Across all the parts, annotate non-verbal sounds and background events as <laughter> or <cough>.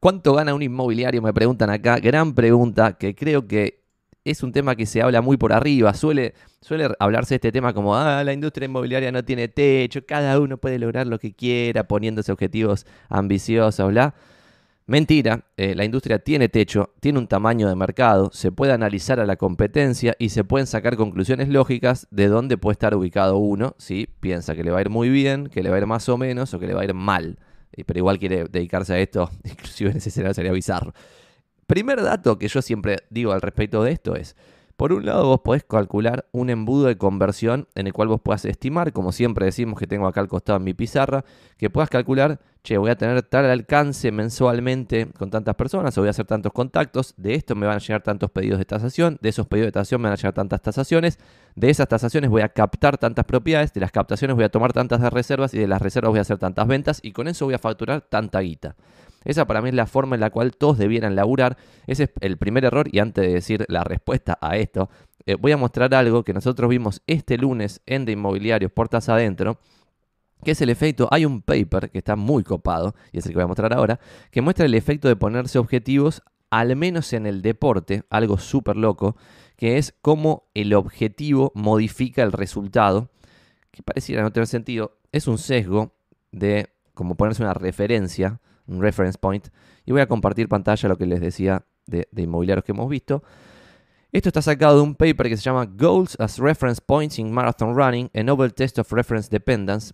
¿Cuánto gana un inmobiliario? Me preguntan acá. Gran pregunta que creo que es un tema que se habla muy por arriba. Suele, suele hablarse de este tema como, ah, la industria inmobiliaria no tiene techo, cada uno puede lograr lo que quiera poniéndose objetivos ambiciosos, bla. Mentira, eh, la industria tiene techo, tiene un tamaño de mercado, se puede analizar a la competencia y se pueden sacar conclusiones lógicas de dónde puede estar ubicado uno si piensa que le va a ir muy bien, que le va a ir más o menos o que le va a ir mal. Pero igual quiere dedicarse a esto, <laughs> inclusive en ese escenario sería bizarro. Primer dato que yo siempre digo al respecto de esto es, por un lado, vos podés calcular un embudo de conversión en el cual vos puedas estimar, como siempre decimos que tengo acá al costado en mi pizarra, que puedas calcular, che, voy a tener tal alcance mensualmente con tantas personas, o voy a hacer tantos contactos, de esto me van a llegar tantos pedidos de tasación, de esos pedidos de tasación me van a llegar tantas tasaciones, de esas tasaciones voy a captar tantas propiedades, de las captaciones voy a tomar tantas reservas y de las reservas voy a hacer tantas ventas y con eso voy a facturar tanta guita. Esa para mí es la forma en la cual todos debieran laburar. Ese es el primer error y antes de decir la respuesta a esto, eh, voy a mostrar algo que nosotros vimos este lunes en De Inmobiliarios Puertas Adentro que es el efecto, hay un paper que está muy copado, y es el que voy a mostrar ahora, que muestra el efecto de ponerse objetivos, al menos en el deporte, algo súper loco, que es cómo el objetivo modifica el resultado, que pareciera no tener sentido, es un sesgo de como ponerse una referencia un reference point. Y voy a compartir pantalla lo que les decía de, inmobiliarios que hemos visto. Esto está sacado de un paper que se llama Goals as Reference Points in Marathon Running, a Novel Test of Reference Dependence.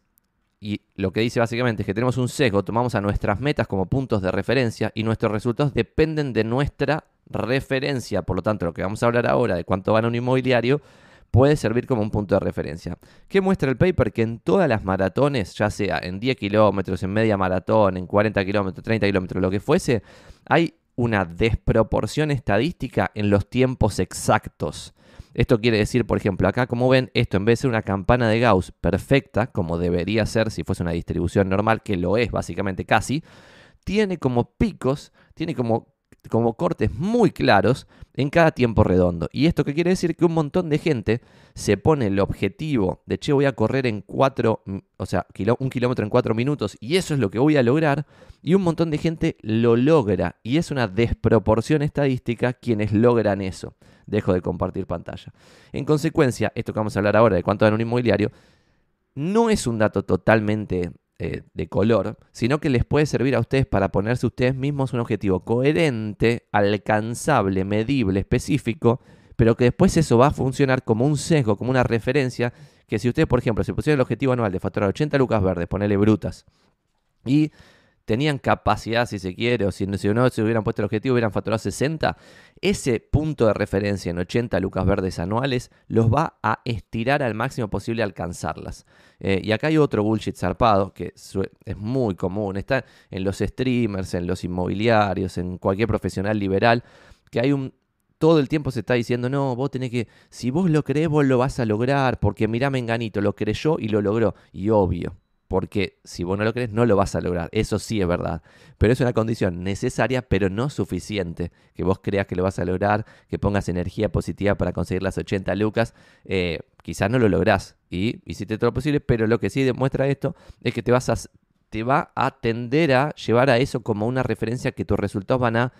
Y lo que dice básicamente es que tenemos un sesgo, tomamos a nuestras metas como puntos de referencia y nuestros resultados dependen de nuestra referencia. Por lo tanto, lo que vamos a hablar ahora de cuánto gana un inmobiliario puede servir como un punto de referencia. ¿Qué muestra el paper? Que en todas las maratones, ya sea en 10 kilómetros, en media maratón, en 40 kilómetros, 30 kilómetros, lo que fuese, hay una desproporción estadística en los tiempos exactos. Esto quiere decir, por ejemplo, acá como ven, esto en vez de ser una campana de Gauss perfecta, como debería ser si fuese una distribución normal, que lo es básicamente casi, tiene como picos, tiene como como cortes muy claros en cada tiempo redondo. ¿Y esto qué quiere decir? Que un montón de gente se pone el objetivo de, che, voy a correr en cuatro, mm, o sea, un kilómetro en cuatro minutos y eso es lo que voy a lograr. Y un montón de gente lo logra y es una desproporción estadística quienes logran eso. Dejo de compartir pantalla. En consecuencia, esto que vamos a hablar ahora de cuánto dan un inmobiliario, no es un dato totalmente eh, de color, sino que les puede servir a ustedes para ponerse ustedes mismos un objetivo coherente, alcanzable, medible, específico, pero que después eso va a funcionar como un sesgo, como una referencia, que si ustedes, por ejemplo, se pusieron el objetivo anual de facturar 80 lucas verdes, ponerle brutas, y tenían capacidad, si se quiere, o si, no se hubieran puesto el objetivo, hubieran facturado 60, ese punto de referencia en 80 lucas verdes anuales los va a estirar al máximo posible a alcanzarlas. Eh, y acá hay otro bullshit zarpado que es muy común, está en los streamers, en los inmobiliarios, en cualquier profesional liberal, que hay un, todo el tiempo se está diciendo, no, vos tenés que, si vos lo crees, vos lo vas a lograr, porque mirá Menganito, lo creyó y lo logró. Y obvio, porque si vos no lo crees, no lo vas a lograr. Eso sí es verdad. Pero es una condición necesaria, pero no suficiente. Que vos creas que lo vas a lograr, que pongas energía positiva para conseguir las 80 lucas, eh, quizás no lo lográs. Y hiciste todo lo posible, pero lo que sí demuestra esto es que te, vas a, te va a tender a llevar a eso como una referencia que tus resultados van a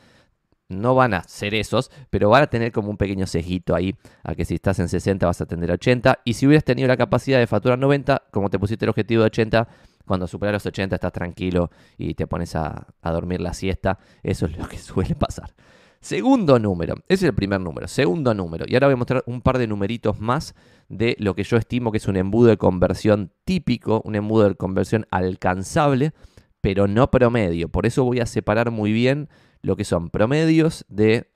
no van a ser esos, pero van a tener como un pequeño cejito ahí, a que si estás en 60 vas a tener 80, y si hubieras tenido la capacidad de facturar 90, como te pusiste el objetivo de 80, cuando superas los 80 estás tranquilo y te pones a, dormir la siesta, eso es lo que <laughs> suele pasar. Segundo número, ese es el primer número, segundo número, y ahora voy a mostrar un par de numeritos más de lo que yo estimo que es un embudo de conversión típico, un embudo de conversión alcanzable, pero no promedio, por eso voy a separar muy bien lo que son promedios de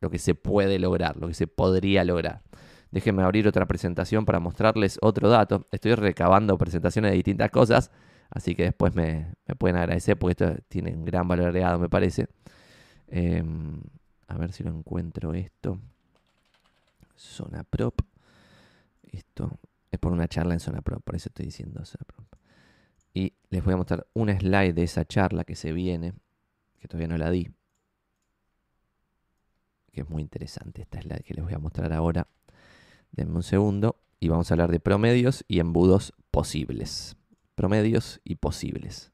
lo que se puede lograr, lo que se podría lograr. Déjenme abrir otra presentación para mostrarles otro dato. Estoy recabando presentaciones de distintas cosas, así que después me, pueden agradecer porque esto tiene un gran valor agregado, me parece. Em, a ver si lo encuentro esto. Zona prop. Esto es por una charla en zona prop, por eso estoy diciendo zona prop. Y les voy a mostrar un slide de esa charla que se viene, que todavía no la di que es muy interesante. Esta es la que les voy a mostrar ahora. Denme un segundo y vamos a hablar de promedios y embudos posibles. Promedios y posibles.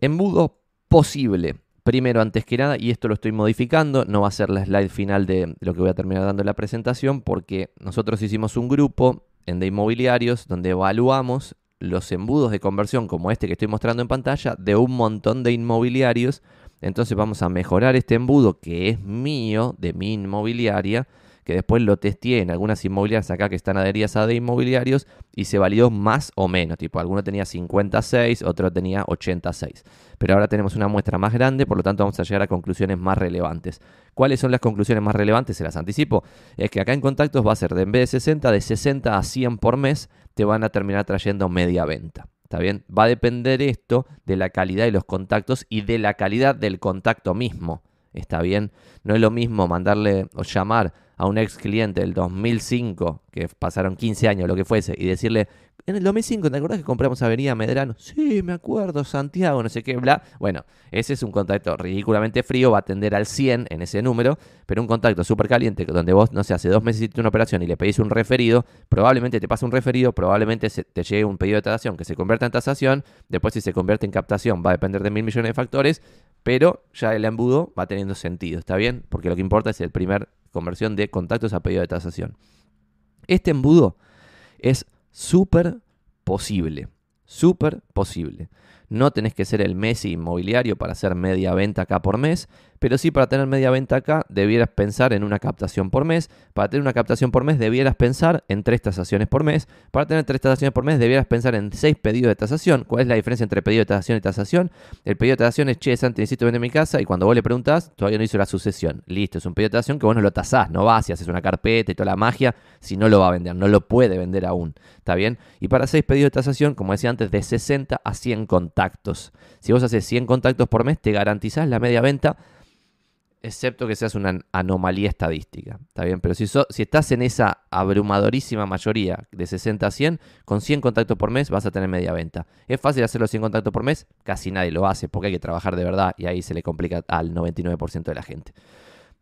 Embudo posible. Primero, antes que nada, y esto lo estoy modificando, no va a ser la slide final de lo que voy a terminar dando en la presentación, porque nosotros hicimos un grupo en de inmobiliarios donde evaluamos los embudos de conversión como este que estoy mostrando en pantalla de un montón de inmobiliarios. Entonces vamos a mejorar este embudo que es mío, de mi inmobiliaria, que después lo testé en algunas inmobiliarias acá que están adheridas a de inmobiliarios y se validó más o menos. Tipo, alguno tenía 56, otro tenía 86. Pero ahora tenemos una muestra más grande, por lo tanto vamos a llegar a conclusiones más relevantes. ¿Cuáles son las conclusiones más relevantes? Se las anticipo. Es que acá en contactos va a ser de en vez de 60, de 60 a 100 por mes, te van a terminar trayendo media venta. ¿Está bien? Va a depender esto de la calidad de los contactos y de la calidad del contacto mismo. ¿Está bien? No es lo mismo mandarle o llamar a un ex cliente del 2005, que pasaron 15 años, lo que fuese, y decirle, en el 2005, ¿te acordás que compramos Avenida Medrano? Sí, me acuerdo, Santiago, no sé qué, bla. Bueno, ese es un contacto ridículamente frío, va a tender al 100 en ese número, pero un contacto súper caliente, donde vos, no sé, hace dos meses hiciste una operación y le pedís un referido, probablemente te pase un referido, probablemente te llegue un pedido de tasación que se convierta en tasación, después si se convierte en captación va a depender de mil millones de factores, pero ya el embudo va teniendo sentido, ¿está bien? Porque lo que importa es el primer conversión de contactos a pedido de tasación. Este embudo es súper posible, súper posible. No tenés que ser el Messi inmobiliario para hacer media venta acá por mes, pero sí para tener media venta acá debieras pensar en una captación por mes. Para tener una captación por mes debieras pensar en tres tasaciones por mes. Para tener tres tasaciones por mes debieras pensar en seis pedidos de tasación. ¿Cuál es la diferencia entre pedido de tasación y tasación? El pedido de tasación es, che, Santi, necesito vender mi casa y cuando vos le preguntás, todavía no hizo la sucesión. Listo, es un pedido de tasación que vos no lo tasás, no vas y haces una carpeta y toda la magia, si no lo va a vender, no lo puede vender aún. ¿Está bien? Y para seis pedidos de tasación, como decía antes, de 60 a 100 contactos. Si vos haces 100 contactos por mes, te garantizás la media venta excepto que seas una anomalía estadística. ¿Está bien? Pero si, si estás en esa abrumadorísima mayoría de 60 a 100, con 100 contactos por mes vas a tener media venta. ¿Es fácil hacer los 100 contactos por mes? Casi nadie lo hace porque hay que trabajar de verdad y ahí se le complica al 99% de la gente.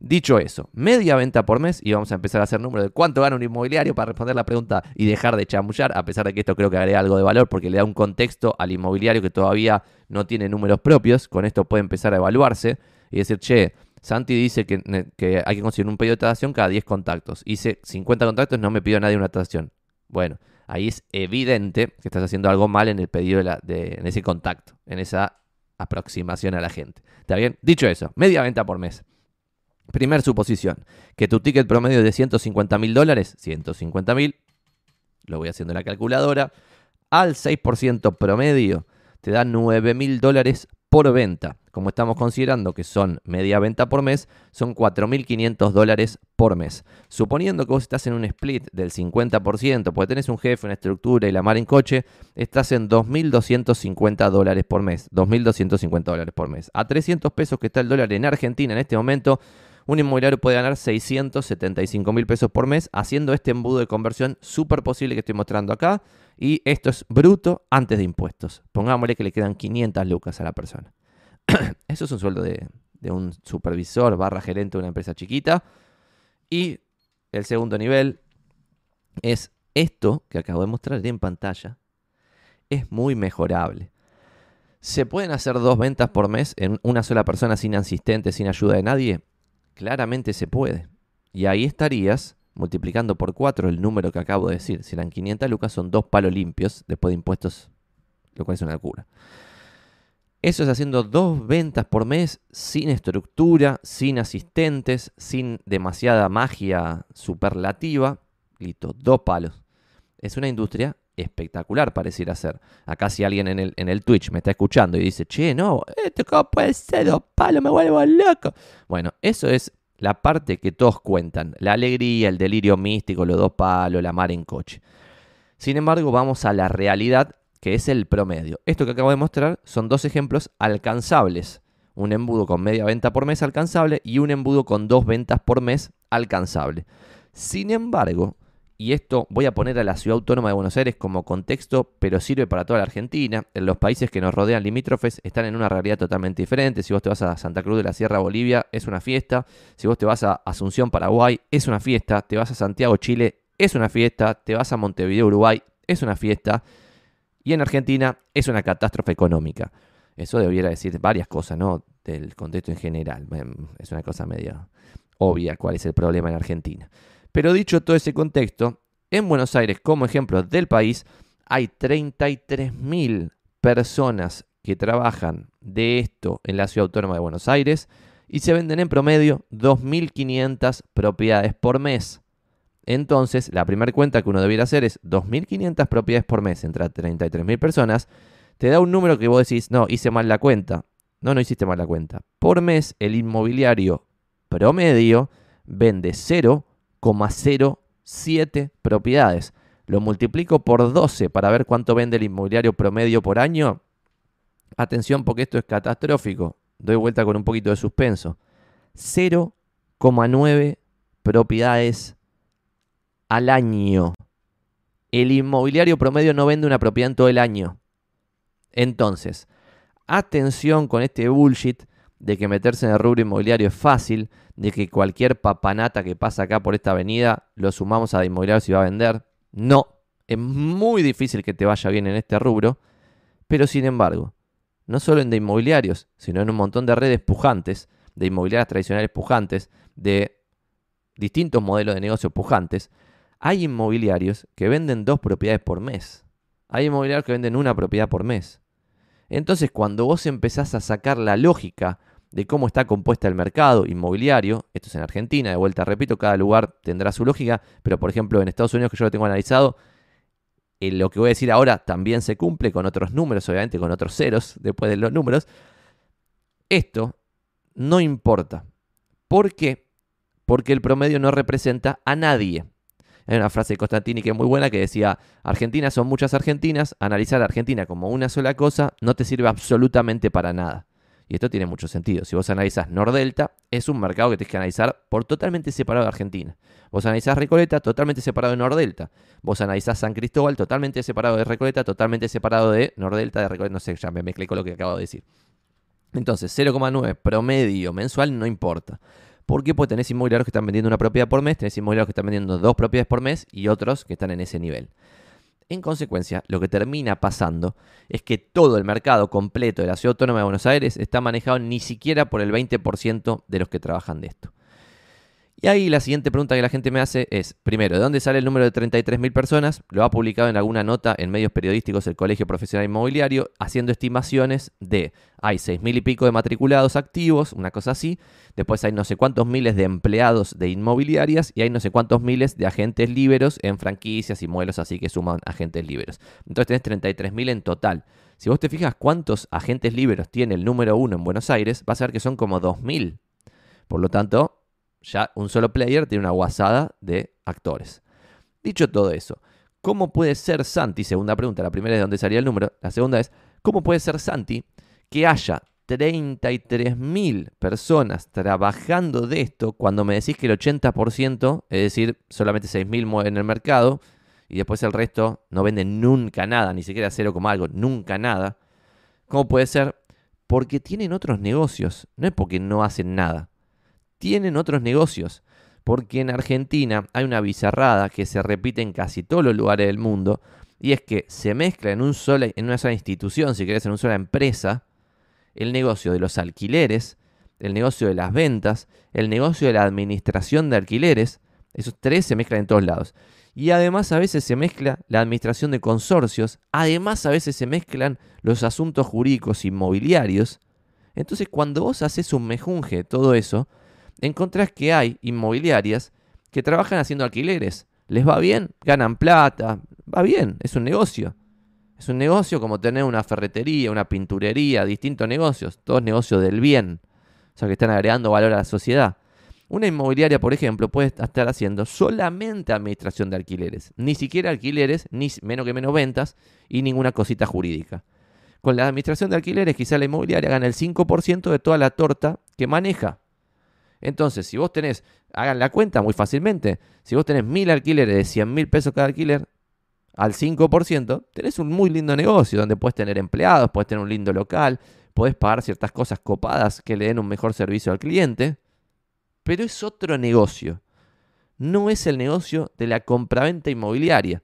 Dicho eso, media venta por mes y vamos a empezar a hacer números de cuánto gana un inmobiliario para responder la pregunta y dejar de chamullar, a pesar de que esto creo que agrega algo de valor porque le da un contexto al inmobiliario que todavía no tiene números propios. Con esto puede empezar a evaluarse y decir, che, Santi dice que, hay que conseguir un pedido de tasación cada 10 contactos. Hice 50 contactos, no me pidió nadie una tasación. Bueno, ahí es evidente que estás haciendo algo mal en el pedido de, en ese contacto, en esa aproximación a la gente. ¿Está bien? Dicho eso, media venta por mes. Primer suposición, que tu ticket promedio es de 150 mil dólares, 150 mil, lo voy haciendo en la calculadora, al 6% promedio te da 9 mil dólares por venta. Como estamos considerando que son media venta por mes, son 4.500 dólares por mes. Suponiendo que vos estás en un split del 50%, porque tenés un jefe, una estructura y la mar en coche, estás en 2.250 dólares por mes. 2.250 dólares por mes. A 300 pesos que está el dólar en Argentina en este momento, un inmobiliario puede ganar 675 mil pesos por mes haciendo este embudo de conversión súper posible que estoy mostrando acá. Y esto es bruto antes de impuestos. Pongámosle que le quedan 500 lucas a la persona. <clears throat> Eso es un sueldo de, un supervisor barra gerente de una empresa chiquita. Y el segundo nivel es esto que acabo de mostrar en pantalla. Es muy mejorable. ¿Se pueden hacer dos ventas por mes en una sola persona sin asistente, sin ayuda de nadie? Claramente se puede. Y ahí estarías multiplicando por 4 el número que acabo de decir. Si eran 500 lucas, son dos palos limpios después de impuestos, lo cual es una locura. Eso es haciendo dos ventas por mes sin estructura, sin asistentes, sin demasiada magia superlativa. Listo, dos palos. Es una industria espectacular pareciera ser. Acá si alguien en el, en el Twitch me está escuchando y dice, che, no, esto cómo puede ser dos palos, me vuelvo loco. Bueno, eso es la parte que todos cuentan. La alegría, el delirio místico, los dos palos, la mar en coche. Sin embargo, vamos a la realidad que es el promedio. Esto que acabo de mostrar son dos ejemplos alcanzables. Un embudo con media venta por mes alcanzable y un embudo con dos ventas por mes alcanzable. Sin embargo, y esto voy a poner a la ciudad autónoma de Buenos Aires como contexto, pero sirve para toda la Argentina. En los países que nos rodean limítrofes están en una realidad totalmente diferente. Si vos te vas a Santa Cruz de la Sierra, Bolivia, es una fiesta. Si vos te vas a Asunción, Paraguay, es una fiesta. Te vas a Santiago, Chile, es una fiesta. Te vas a Montevideo, Uruguay, es una fiesta y en Argentina es una catástrofe económica. Eso debiera decir varias cosas, ¿no? Del contexto en general. Es una cosa media obvia cuál es el problema en Argentina. Pero dicho todo ese contexto, en Buenos Aires, como ejemplo del país, hay 33.000 personas que trabajan de esto en la ciudad autónoma de Buenos Aires y se venden en promedio 2.500 propiedades por mes. Entonces, la primera cuenta que uno debiera hacer es 2.500 propiedades por mes entre 33.000 personas. Te da un número que vos decís, no, hice mal la cuenta. No, no hiciste mal la cuenta. Por mes, el inmobiliario promedio vende 0,07 propiedades. Lo multiplico por 12 para ver cuánto vende el inmobiliario promedio por año. Atención porque esto es catastrófico. Doy vuelta con un poquito de suspenso. 0,9 propiedades al año. El inmobiliario promedio no vende una propiedad en todo el año. Entonces, atención con este bullshit de que meterse en el rubro inmobiliario es fácil, de que cualquier papanata que pasa acá por esta avenida lo sumamos a inmobiliario si va a vender. No, es muy difícil que te vaya bien en este rubro, pero sin embargo, no solo en de inmobiliarios, sino en un montón de redes pujantes, de inmobiliarias tradicionales pujantes, de distintos modelos de negocio pujantes, hay inmobiliarios que venden dos propiedades por mes. Hay inmobiliarios que venden una propiedad por mes. Entonces, cuando vos empezás a sacar la lógica de cómo está compuesta el mercado inmobiliario, esto es en Argentina, de vuelta repito, cada lugar tendrá su lógica, pero por ejemplo en Estados Unidos que yo lo tengo analizado, eh, lo que voy a decir ahora también se cumple con otros números, obviamente con otros ceros después de los números. Esto no importa. ¿Por qué? Porque el promedio no representa a nadie. Hay una frase de Constantini que es muy buena que decía, Argentina son muchas argentinas, analizar a Argentina como una sola cosa no te sirve absolutamente para nada. Y esto tiene mucho sentido. Si vos analizas Nordelta, es un mercado que tienes que analizar por totalmente separado de Argentina. Vos analizás Recoleta, totalmente separado de Nordelta. Vos analizás San Cristóbal, totalmente separado de Recoleta, totalmente separado de Nordelta, de Recoleta. No sé, ya me mezclé con lo que acabo de decir. Entonces, 0,9 promedio mensual no importa. Porque pues tenés inmobiliarios que están vendiendo una propiedad por mes, tenés inmobiliarios que están vendiendo dos propiedades por mes y otros que están en ese nivel. En consecuencia, lo que termina pasando es que todo el mercado completo de la Ciudad Autónoma de Buenos Aires está manejado ni siquiera por el 20% de los que trabajan de esto. Y ahí la siguiente pregunta que la gente me hace es, primero, ¿de dónde sale el número de 33.000 personas? Lo ha publicado en alguna nota en medios periodísticos el Colegio Profesional Inmobiliario, haciendo estimaciones de, hay 6.000 y pico de matriculados activos, una cosa así, después hay no sé cuántos miles de empleados de inmobiliarias y hay no sé cuántos miles de agentes liberos en franquicias y modelos así que suman agentes liberos. Entonces tenés 33.000 en total. Si vos te fijas cuántos agentes liberos tiene el número uno en Buenos Aires, vas a ver que son como 2.000. Por lo tanto, ya un solo player tiene una guasada de actores. Dicho todo eso, ¿cómo puede ser Santi? Segunda pregunta, la primera es de dónde salía el número, la segunda es, ¿cómo puede ser Santi que haya 33.000 personas trabajando de esto cuando me decís que el 80%, es decir, solamente 6.000 mueven el mercado y después el resto no venden nunca nada, ni siquiera cero como algo, nunca nada? ¿Cómo puede ser? Porque tienen otros negocios, no es porque no hacen nada tienen otros negocios. Porque en Argentina hay una bizarrada que se repite en casi todos los lugares del mundo. Y es que se mezcla en, un en una sola institución, si querés, en una sola empresa, el negocio de los alquileres, el negocio de las ventas, el negocio de la administración de alquileres. Esos tres se mezclan en todos lados. Y además a veces se mezcla la administración de consorcios. Además a veces se mezclan los asuntos jurídicos inmobiliarios. Entonces cuando vos haces un mejunje de todo eso, encontrás que hay inmobiliarias que trabajan haciendo alquileres. Les va bien, ganan plata, va bien, es un negocio. Es un negocio como tener una ferretería, una pinturería, distintos negocios, todos negocios del bien, o sea que están agregando valor a la sociedad. Una inmobiliaria, por ejemplo, puede estar haciendo solamente administración de alquileres, ni siquiera alquileres, ni menos que menos ventas y ninguna cosita jurídica. Con la administración de alquileres, quizá la inmobiliaria gana el 5% de toda la torta que maneja. Entonces, si vos tenés, hagan la cuenta muy fácilmente, si vos tenés mil alquileres de 100 mil pesos cada alquiler, al 5%, tenés un muy lindo negocio donde puedes tener empleados, puedes tener un lindo local, puedes pagar ciertas cosas copadas que le den un mejor servicio al cliente, pero es otro negocio. No es el negocio de la compraventa inmobiliaria.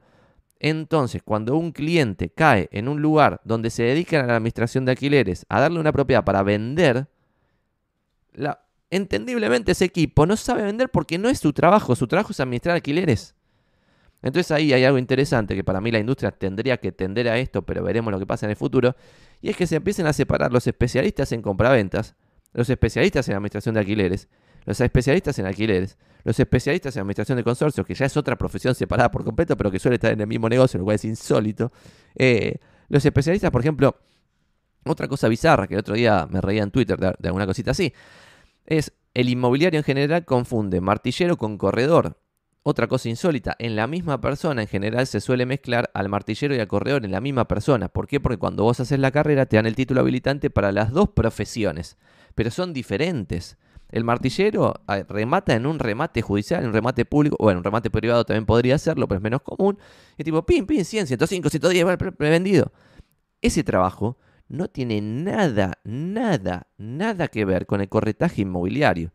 Entonces, cuando un cliente cae en un lugar donde se dedican a la administración de alquileres a darle una propiedad para vender, la, entendiblemente ese equipo no sabe vender porque no es su trabajo, su trabajo es administrar alquileres. Entonces ahí hay algo interesante que para mí la industria tendría que tender a esto, pero veremos lo que pasa en el futuro, y es que se empiecen a separar los especialistas en compraventas, los especialistas en administración de alquileres, los especialistas en alquileres, los especialistas en administración de consorcios, que ya es otra profesión separada por completo, pero que suele estar en el mismo negocio, lo cual es insólito. Eh, los especialistas, por ejemplo, otra cosa bizarra que el otro día me reía en Twitter de, de alguna cosita así, es el inmobiliario en general confunde martillero con corredor. Otra cosa insólita, en la misma persona en general se suele mezclar al martillero y al corredor en la misma persona. ¿Por qué? Porque cuando vos haces la carrera te dan el título habilitante para las dos profesiones, pero son diferentes. El martillero ah, remata en un remate judicial, en un remate público, o en un remate privado también podría hacerlo, pero es menos común. Y tipo, pim, pim, 100, 105, 110, vendido. Ese trabajo no tiene nada, nada, nada que ver con el corretaje inmobiliario.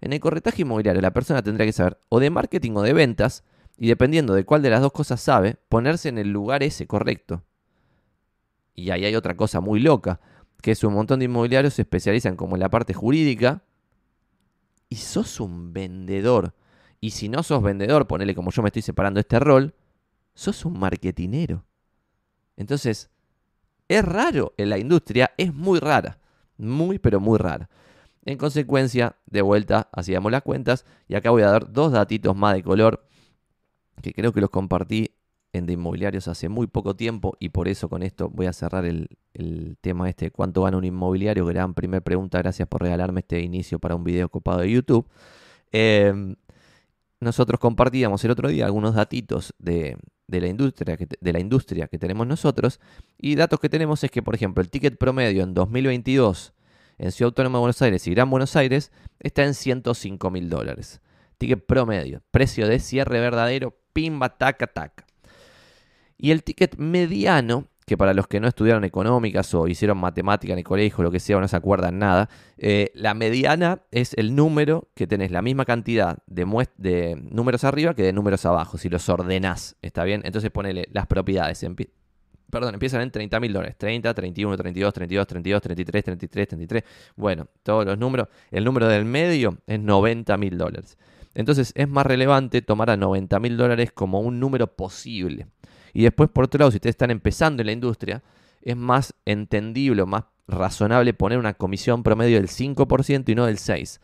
En el corretaje inmobiliario la persona tendría que saber o de marketing o de ventas, y dependiendo de cuál de las dos cosas sabe, ponerse en el lugar ese correcto. Y ahí hay otra cosa muy loca, que es un montón de inmobiliarios se especializan como en la parte jurídica, y sos un vendedor. Y si no sos vendedor, ponele como yo me estoy separando este rol, sos un marketinero. Entonces, es raro en la industria, es muy rara. Muy, pero muy rara. En consecuencia, de vuelta, hacíamos las cuentas y acá voy a dar dos datitos más de color que creo que los compartí en de inmobiliarios hace muy poco tiempo y por eso con esto voy a cerrar el, tema este, cuánto gana un inmobiliario, gran primer pregunta, gracias por regalarme este inicio para un video copado de YouTube. Em, nosotros compartíamos el otro día algunos datitos de, la industria que, de la industria que tenemos nosotros y datos que tenemos es que, por ejemplo, el ticket promedio en 2022 en Ciudad Autónoma de Buenos Aires y Gran Buenos Aires está en 105 mil dólares. Ticket promedio, precio de cierre verdadero, pimba, taca, taca. Y el ticket mediano, que para los que no estudiaron económicas o hicieron matemática en el colegio, lo que sea, o no se acuerdan nada, eh, la mediana es el número que tenés la misma cantidad de, números arriba que de números abajo, si los ordenás, ¿está bien? Entonces ponele las propiedades perdón, empiezan en 30 mil dólares. 30, 31, 32, 32, 32, 33, 33, 33. Bueno, todos los números. El número del medio es 90 mil dólares. Entonces es más relevante tomar a 90 mil dólares como un número posible. Y después, por otro lado, si ustedes están empezando en la industria, es más entendible o más razonable poner una comisión promedio del 5% y no del 6%.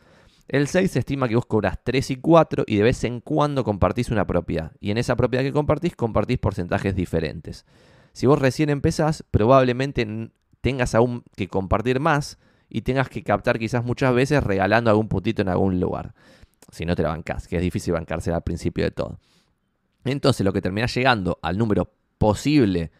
El 6 se estima que vos cobras 3 y 4 y de vez en cuando compartís una propiedad. Y en esa propiedad que compartís, compartís porcentajes diferentes. Si vos recién empezás, probablemente tengas aún que compartir más y tengas que captar quizás muchas veces regalando algún puntito en algún lugar. Si no te la bancás, que es difícil bancarse al principio de todo. Entonces lo que termina llegando al número posible,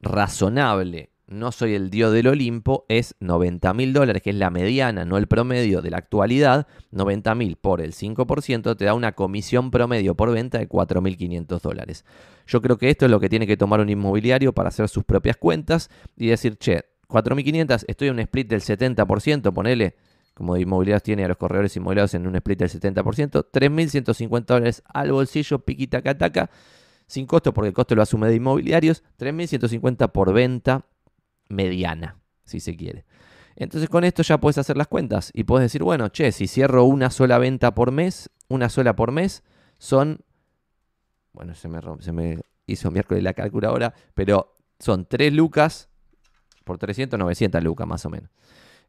razonable, no soy el dios del Olimpo, es 90 mil dólares, que es la mediana, no el promedio de la actualidad. 90 mil por el 5% te da una comisión promedio por venta de 4.500 dólares. Yo creo que esto es lo que tiene que tomar un inmobiliario para hacer sus propias cuentas y decir, che, 4.500, estoy en un split del 70%, ponele, como de inmobiliarios tiene a los corredores inmobiliarios en un split del 70%, 3.150 dólares al bolsillo, piquita cataca, sin costo porque el costo lo asume de inmobiliarios, 3.150 por venta mediana, si se quiere. Entonces con esto ya puedes hacer las cuentas y puedes decir, bueno, che, si cierro una sola venta por mes, una sola por mes, son bueno, se me, se me hizo miércoles la calculadora, pero son 3 lucas por 300, 900 lucas más o menos.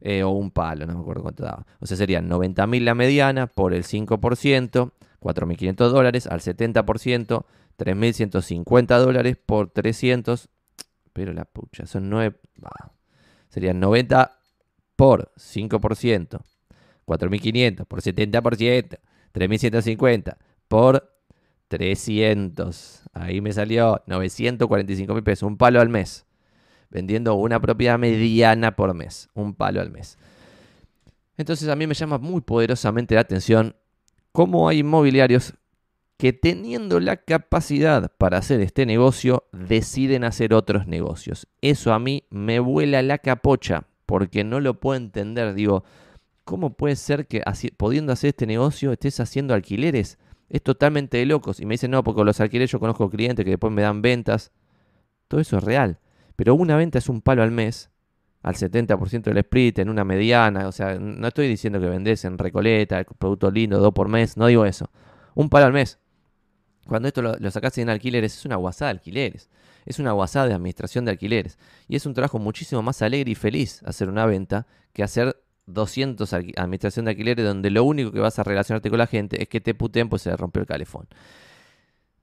Eh, o un palo, no me acuerdo cuánto daba. O sea, serían 90.000 la mediana por el 5%, 4.500 dólares al 70%, 3.150 dólares por 300. Pero la pucha, son 9. serían 90 por 5%, 4.500 por 70%, 3.150 por 300. Ahí me salió 945 mil pesos, un palo al mes. Vendiendo una propiedad mediana por mes, un palo al mes. Entonces a mí me llama muy poderosamente la atención cómo hay inmobiliarios que teniendo la capacidad para hacer este negocio, deciden hacer otros negocios. Eso a mí me vuela la capocha, porque no lo puedo entender. Digo, ¿cómo puede ser que pudiendo hacer este negocio estés haciendo alquileres? Es totalmente de locos. Y me dicen, no, porque los alquileres yo conozco clientes que después me dan ventas. Todo eso es real. Pero una venta es un palo al mes, al 70% del split, en una mediana. O sea, no estoy diciendo que vendés en Recoleta, productos lindos, dos por mes. No digo eso. Un palo al mes. Cuando esto lo, lo en alquileres, es una guasada de alquileres. Es una guasada de administración de alquileres. Y es un trabajo muchísimo más alegre y feliz hacer una venta que hacer 200 administración de alquileres donde lo único que vas a relacionarte con la gente es que te puten pues se le rompió el calefón.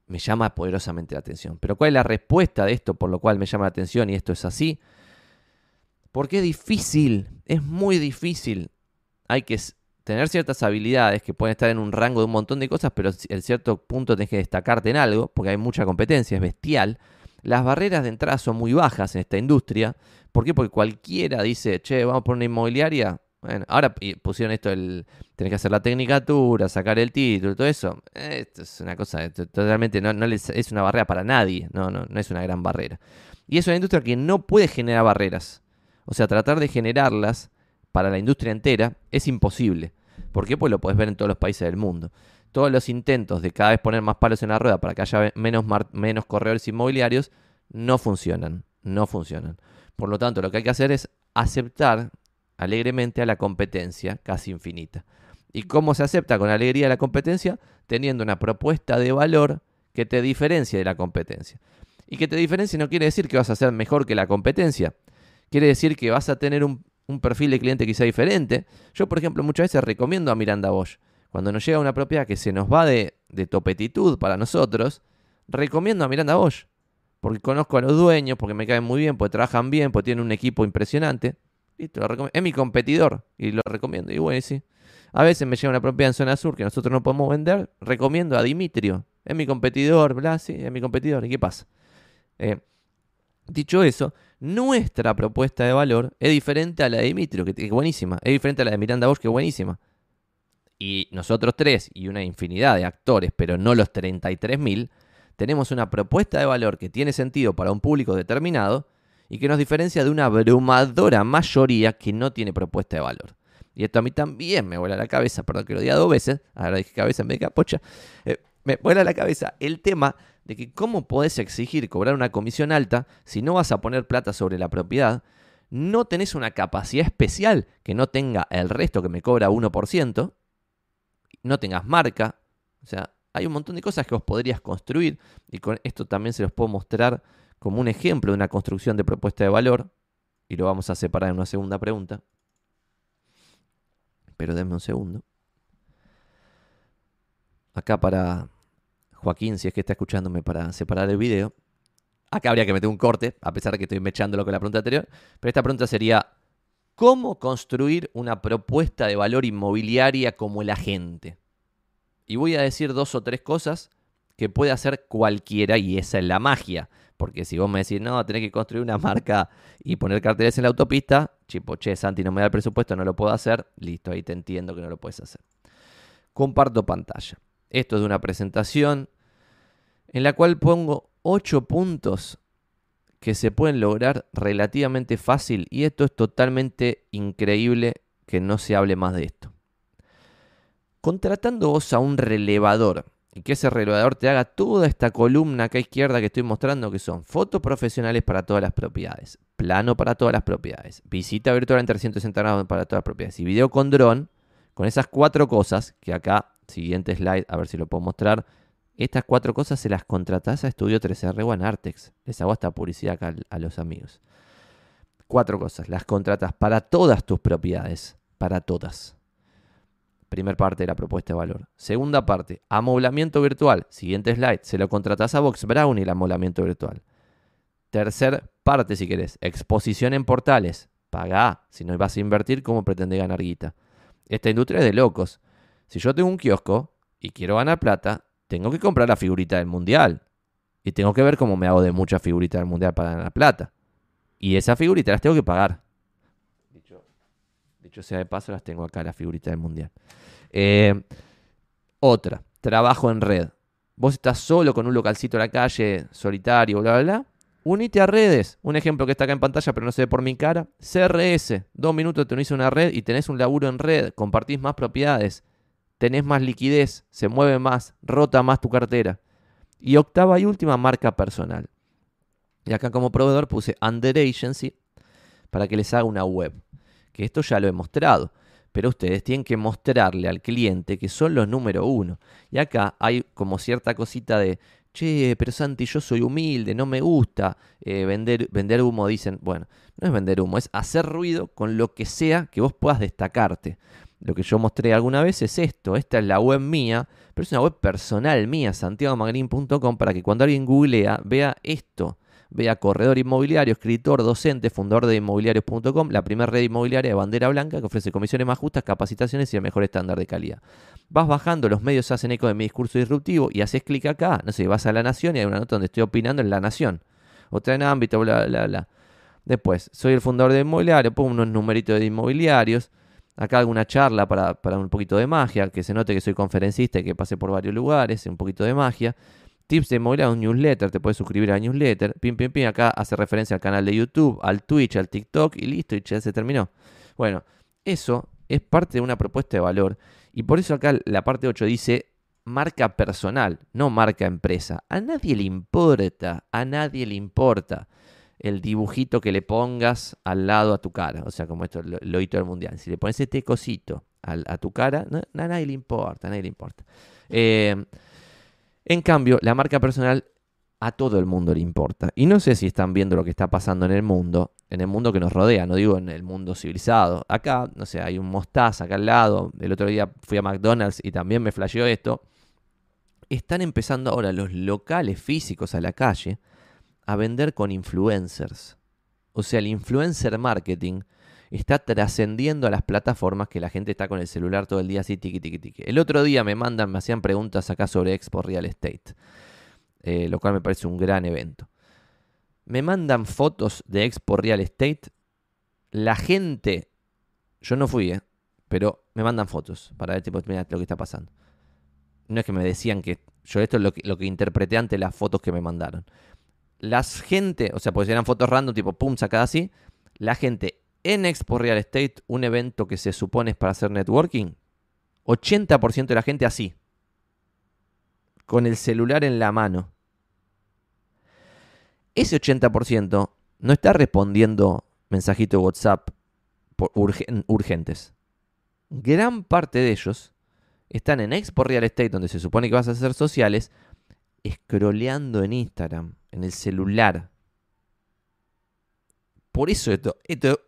Me llama poderosamente la atención. Pero ¿cuál es la respuesta de esto por lo cual me llama la atención y esto es así? Porque es difícil, es muy difícil. Hay que tener ciertas habilidades que pueden estar en un rango de un montón de cosas, pero en cierto punto tienes que destacarte en algo, porque hay mucha competencia, es bestial. Las barreras de entrada son muy bajas en esta industria. ¿Por qué? Porque cualquiera dice, che, vamos por una inmobiliaria, bueno, ahora pusieron esto, el tenés que hacer la tecnicatura, sacar el título, todo eso. Esto es una cosa, totalmente, no, no es una barrera para nadie, no, no, no es una gran barrera. Y es una industria que no puede generar barreras. O sea, tratar de generarlas para la industria entera es imposible. ¿Por qué? Pues lo puedes ver en todos los países del mundo. Todos los intentos de cada vez poner más palos en la rueda para que haya menos, menos corredores inmobiliarios no funcionan. No funcionan. Por lo tanto, lo que hay que hacer es aceptar alegremente a la competencia casi infinita. ¿Y cómo se acepta con alegría la competencia? Teniendo una propuesta de valor que te diferencie de la competencia. Y que te diferencie no quiere decir que vas a ser mejor que la competencia. Quiere decir que vas a tener un, perfil de cliente quizá diferente. Yo, por ejemplo, muchas veces recomiendo a Miranda Bosch. Cuando nos llega una propiedad que se nos va de, de topetitud para nosotros, recomiendo a Miranda Bosch. Porque conozco a los dueños, porque me caen muy bien, porque trabajan bien, porque tienen un equipo impresionante es mi competidor y lo recomiendo. Y bueno, sí. A veces me llega una propiedad en zona sur que nosotros no podemos vender. Recomiendo a Dimitrio. Es mi competidor, bla, sí, es mi competidor. ¿Y qué pasa? Eh, dicho eso, nuestra propuesta de valor es diferente a la de Dimitrio, que es buenísima. Es diferente a la de Miranda Bosch, que es buenísima. Y nosotros tres y una infinidad de actores, pero no los 33.000, tenemos una propuesta de valor que tiene sentido para un público determinado y que nos diferencia de una abrumadora mayoría que no tiene propuesta de valor. Y esto a mí también me vuela la cabeza, perdón que lo diga dos veces, ahora dije cabeza en vez de eh, me vuela la cabeza el tema de que cómo podés exigir cobrar una comisión alta si no vas a poner plata sobre la propiedad, no tenés una capacidad especial que no tenga el resto que me cobra 1%, no tengas marca, o sea, hay un montón de cosas que vos podrías construir y con esto también se los puedo mostrar como un ejemplo de una construcción de propuesta de valor, y lo vamos a separar en una segunda pregunta. Pero denme un segundo. Acá para Joaquín, si es que está escuchándome para separar el video. Acá habría que meter un corte, a pesar de que estoy mechándolo con la pregunta anterior. Pero esta pregunta sería, ¿cómo construir una propuesta de valor inmobiliaria como el agente? Y voy a decir dos o tres cosas que puede hacer cualquiera y esa es la magia. Porque si vos me decís, no, tenés que construir una <laughs> marca y poner carteles en la autopista, chipo, che, Santi, no me da el presupuesto, no lo puedo hacer, listo, ahí te entiendo que no lo puedes hacer. Comparto pantalla. Esto es una presentación en la cual pongo 8 puntos que se pueden lograr relativamente fácil y esto es totalmente increíble que no se hable más de esto. Contratando vos a un relevador y que ese relevador te haga toda esta columna acá izquierda que estoy mostrando, que son fotos profesionales para todas las propiedades, plano para todas las propiedades, visita virtual en 360 grados para todas las propiedades y video con dron, con esas cuatro cosas, que acá, siguiente slide, a ver si lo puedo mostrar, estas cuatro cosas se las contratás a Estudio 3R o a Nartex. Les hago esta publicidad acá a los amigos. Cuatro cosas, las contratas para todas tus propiedades, para todas. Primer parte de la propuesta de valor. Segunda parte, amoblamiento virtual. Siguiente slide, se lo contratás a Box Brown y el amoblamiento virtual. Tercer parte, si querés, exposición en portales. Pagá. Si no vas a invertir, ¿cómo pretende ganar guita? Esta industria es de locos. Si yo tengo un kiosco y quiero ganar plata, tengo que comprar la figurita del mundial. Y tengo que ver cómo me hago de muchas figuritas del mundial para ganar plata. Y esas figuritas las tengo que pagar. Dicho sea de paso, las tengo acá, la figurita del mundial. Eh, otra, trabajo en red. Vos estás solo con un localcito en la calle, solitario, bla, bla, bla. Unite a redes. Un ejemplo que está acá en pantalla, pero no se ve por mi cara. CRS. Dos minutos te unís a una red y tenés un laburo en red. Compartís más propiedades. tenés más liquidez, se mueve más, rota más tu cartera. Y octava y última, marca personal. Y acá como proveedor puse Under Agency para que les haga una web. Que esto ya lo he mostrado. Pero ustedes tienen que mostrarle al cliente que son los número uno. Y acá hay como cierta cosita de, che, pero Santi, yo soy humilde, no me gusta eh, vender, vender humo. Dicen, bueno, no es vender humo, es hacer ruido con lo que sea que vos puedas destacarte. Lo que yo mostré alguna vez es esto. Esta es la web mía, pero es una web personal mía, santiagomagrin.com, para que cuando alguien googlea vea esto. Vea corredor inmobiliario, escritor, docente, fundador de inmobiliarios.com, la primera red inmobiliaria de bandera blanca que ofrece comisiones más justas, capacitaciones y el mejor estándar de calidad. Vas bajando, los medios hacen eco de mi discurso disruptivo y haces clic acá. No sé, vas a La Nación y hay una nota donde estoy opinando en La Nación. Otra en ámbito, bla, bla, bla. Después, soy el fundador de inmobiliario, pongo unos numeritos de inmobiliarios acá alguna charla para, para, un poquito de magia, que se note que soy conferencista y que pasé por varios lugares, un poquito de magia. Tips de inmobiliario, un newsletter, te puedes suscribir al newsletter. Pim, pim, pim, acá hace referencia al canal de YouTube, al Twitch, al TikTok y listo, y ya se terminó. Bueno, eso es parte de una propuesta de valor. Y por eso acá la parte 8 dice marca personal, no marca empresa. A nadie le importa, a nadie le importa el dibujito que le pongas al lado a tu cara. O sea, como esto lo, lo del mundial. Si le pones este cosito a tu cara, no, a nadie le importa, a nadie le importa. Eh, en cambio, la marca personal a todo el mundo le importa. Y no sé si están viendo lo que está pasando en el mundo, en el mundo que nos rodea, no digo en el mundo civilizado. Acá, no sé, hay un mostaza acá al lado. El otro día fui a McDonald's y también me flasheó esto. Están empezando ahora los locales físicos a la calle a vender con influencers. O sea, el influencer marketing está trascendiendo a las plataformas que la gente está con el celular todo el día así, tiki, tiki, tiki. El otro día me mandan, me hacían preguntas acá sobre Expo Real Estate, eh, lo cual me parece un gran evento. Me mandan fotos de Expo Real Estate. La gente, yo no fui, eh, pero me mandan fotos para ver tipo, mira lo que está pasando. No es que me decían que yo esto es lo que, lo que interpreté ante las fotos que me mandaron las gente, o sea, pues eran fotos random, tipo pum, sacada así, la gente en Expo Real Estate, un evento que se supone es para hacer networking, 80% de la gente así, con el celular en la mano. Ese 80% no está respondiendo mensajitos de WhatsApp urgentes. Gran parte de ellos están en Expo Real Estate, donde se supone que vas a hacer sociales, scrolleando en Instagram, en el celular. Por eso esto, esto,